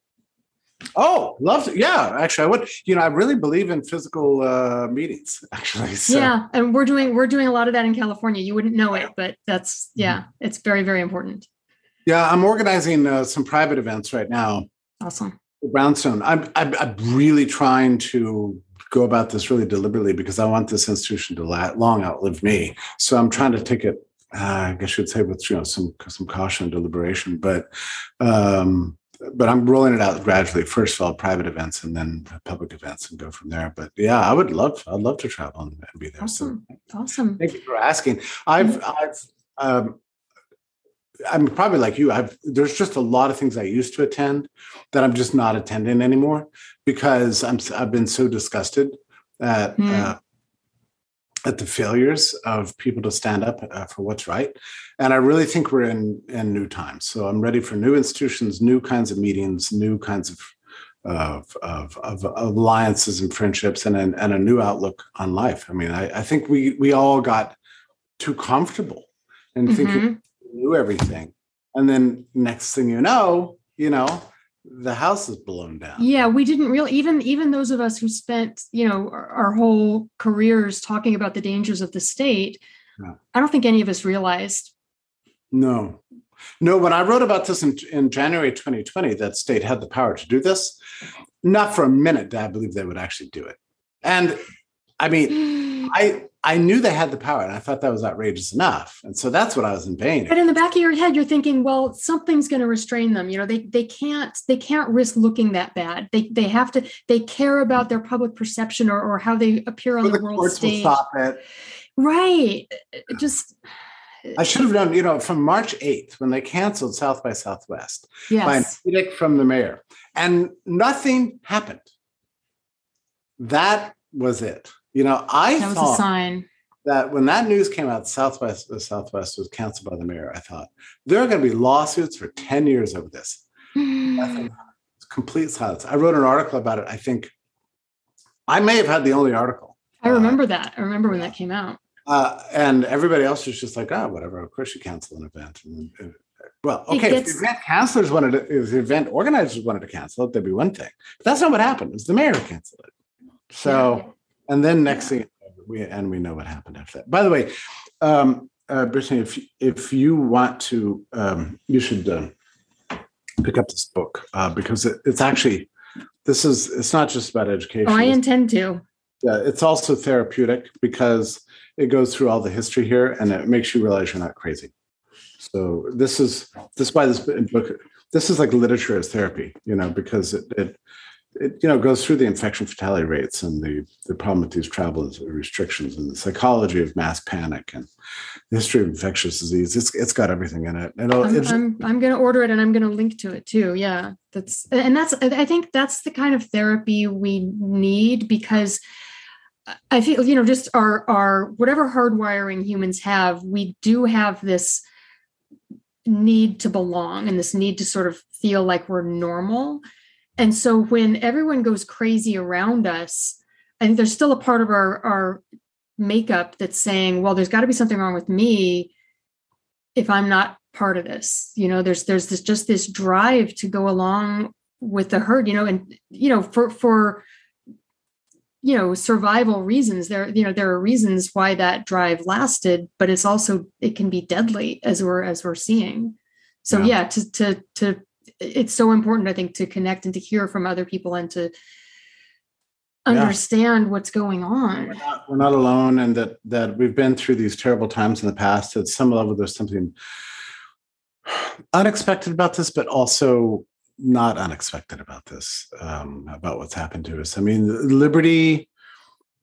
Oh, love to. Yeah, actually, I would. You know, I really believe in physical uh, meetings. Actually, so. yeah, and we're doing we're doing a lot of that in California. You wouldn't know it, but that's yeah, mm-hmm. it's very very important. Yeah, I'm organizing uh, some private events right now. Awesome. Brownstone. I'm, I'm, I'm really trying to go about this really deliberately because I want this institution to la- long outlive me. So I'm trying to take it. Uh, I guess you'd say with you know some some caution and deliberation, but um, but I'm rolling it out gradually. First of all, private events and then public events, and go from there. But yeah, I would love I'd love to travel and, and be there. Awesome, so, awesome. Thank you for asking. I've I've um, I'm probably like you. I've there's just a lot of things I used to attend that I'm just not attending anymore because I'm I've been so disgusted at mm. uh, at the failures of people to stand up uh, for what's right, and I really think we're in in new times. So I'm ready for new institutions, new kinds of meetings, new kinds of of, of, of, alliances and friendships and, and a new outlook on life. I mean, I, I think we we all got too comfortable and thinking Knew everything. And then next thing you know, you know, the house is blown down. Yeah, we didn't really even even those of us who spent you know our, our whole careers talking about the dangers of the state. I don't think any of us realized. No. No, when I wrote about this in, in January 2020, that state had the power to do this, not for a minute did I believe they would actually do it. And I mean, I I knew they had the power and I thought that was outrageous enough. And so that's what I was inveighing. But in the back of your head, you're thinking, well, something's going to restrain them. You know, they they can't they can't risk looking that bad. They they have to they care about their public perception or, or how they appear on the, the world courts will stage. stop it. Right. Just I should have known, you know, from March 8th, when they canceled South by Southwest by an edict from the mayor, and nothing happened. That was it. You know, I That was a thought sign. that when that news came out, Southwest Southwest was canceled by the mayor. I thought there are going to be lawsuits for 10 years over this. It's complete silence. I wrote an article about it. I think I may have had the only article. I remember that. I remember when that came out. Uh, and everybody else was just like, oh, whatever. Of course, you cancel an event. And, then, uh, well, okay, if gets- the event cancelers wanted to, if the event organizers wanted to cancel it, there'd be one thing. But that's not what happened. It was the mayor who canceled it. So, and then next thing, we and we know what happened after that. By the way, um, uh, Bretigne, if if you want to, um, you should um, pick up this book uh, because it, it's actually this is it's not just about education. Oh, I intend to. yeah, it's also therapeutic because it goes through all the history here and it makes you realize you're not crazy. So this is this is why this book this is like literature as therapy, you know, because it it, it you know goes through the infection fatality rates and the the problem with these travel restrictions and the psychology of mass panic and the history of infectious disease. It's it's got everything in it. It'll, I'm, it's, I'm, I'm going to order it and I'm going to link to it too. Yeah. That's, and that's, I think that's the kind of therapy we need because I feel, you know, just our, our, whatever hardwiring humans have, we do have this need to belong and this need to sort of feel like we're normal. And so when everyone goes crazy around us, I think there's still a part of our, our makeup that's saying, well, there's got to be something wrong with me if I'm not part of this. You know, there's there's this just this drive to go along with the herd, you know, and you know, for for you know, survival reasons, there, you know, there are reasons why that drive lasted, but it's also it can be deadly as we're as we're seeing. So Yeah. yeah, to to to it's so important, I think, to connect and to hear from other people and to Yeah. understand what's going we're on. not, we're not alone and that that we've been through these terrible times in the past at some level there's something unexpected about this but also not unexpected about this um, about what's happened to us i mean liberty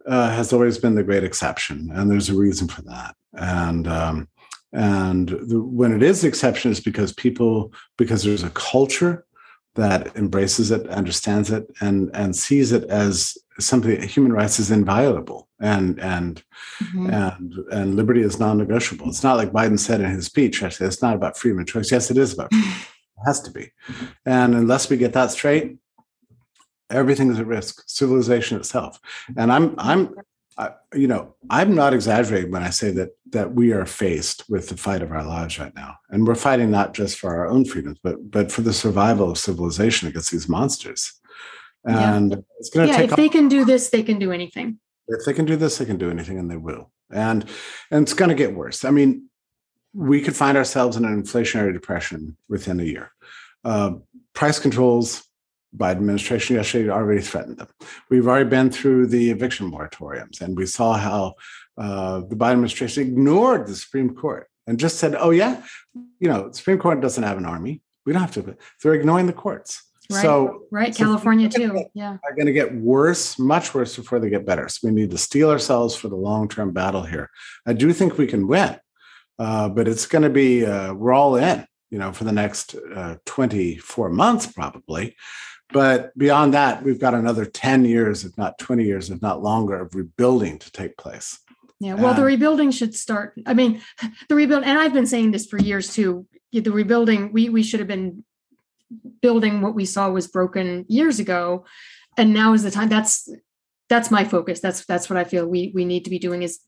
uh, has always been the great exception and there's a reason for that and um, and the, when it is the exception is because people because there's a culture that embraces it understands it and and sees it as something human rights is inviolable and and Mhm. and and liberty is non-negotiable it's not like biden said in his speech actually it's not about freedom of choice yes it is about freedom. it has to be and unless we get that straight everything is at risk civilization itself and i'm i'm I, you know i'm not exaggerating when i say that that we are faced with the fight of our lives right now and we're fighting not just for our own freedoms but but for the survival of civilization against these monsters Yeah. and it's going to take. Yeah, take if they can do this, they can do anything. if they can do this, they can do anything, and they will. And and it's going to get worse. I mean, we could find ourselves in an inflationary depression within a year. Uh, price controls by administration yesterday already threatened them. We've already been through the eviction moratoriums, and we saw how uh, the Biden administration ignored the Supreme Court and just said, "Oh yeah, you know, the Supreme Court doesn't have an army. We don't have to." They're ignoring the courts. Right. So Right. so California too. Yeah. are going to get worse, much worse before they get better. So we need to steel ourselves for the long term battle here. I do think we can win, uh, but it's going to be, uh, we're all in, you know, for the next uh, 24 months probably. But beyond that, we've got another 10 years, if not 20 years, if not longer, of rebuilding to take place. Yeah. Well, the Um, rebuilding should start. I mean, the rebuild, and I've been saying this for years too. The rebuilding, we we should have been building what we saw was broken years ago, and now is the time. That's that's my focus. That's that's what I feel we we need to be doing is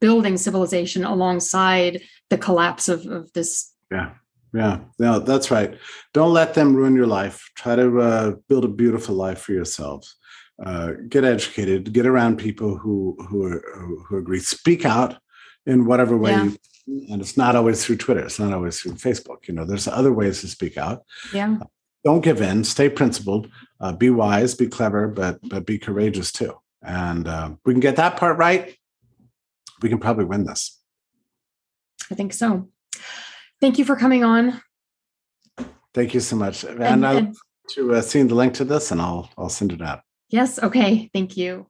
building civilization alongside the collapse of, of this. Yeah. Yeah, no, that's right. Don't let them ruin your life. Try to uh, build a beautiful life for yourselves. Uh, get educated. Get around people who who are, who agree. Speak out in whatever way. Yeah. You, and it's not always through Twitter. It's not always through Facebook. You know, there's other ways to speak out. Yeah. Don't give in. Stay principled. Uh, be wise. Be clever. But but be courageous too. And uh, we can get that part right. We can probably win this. I think so. Thank you for coming on. Thank you so much. And, And- I and- to uh, seeing the link to this, and I'll I'll send it out. Yes. Okay. Thank you.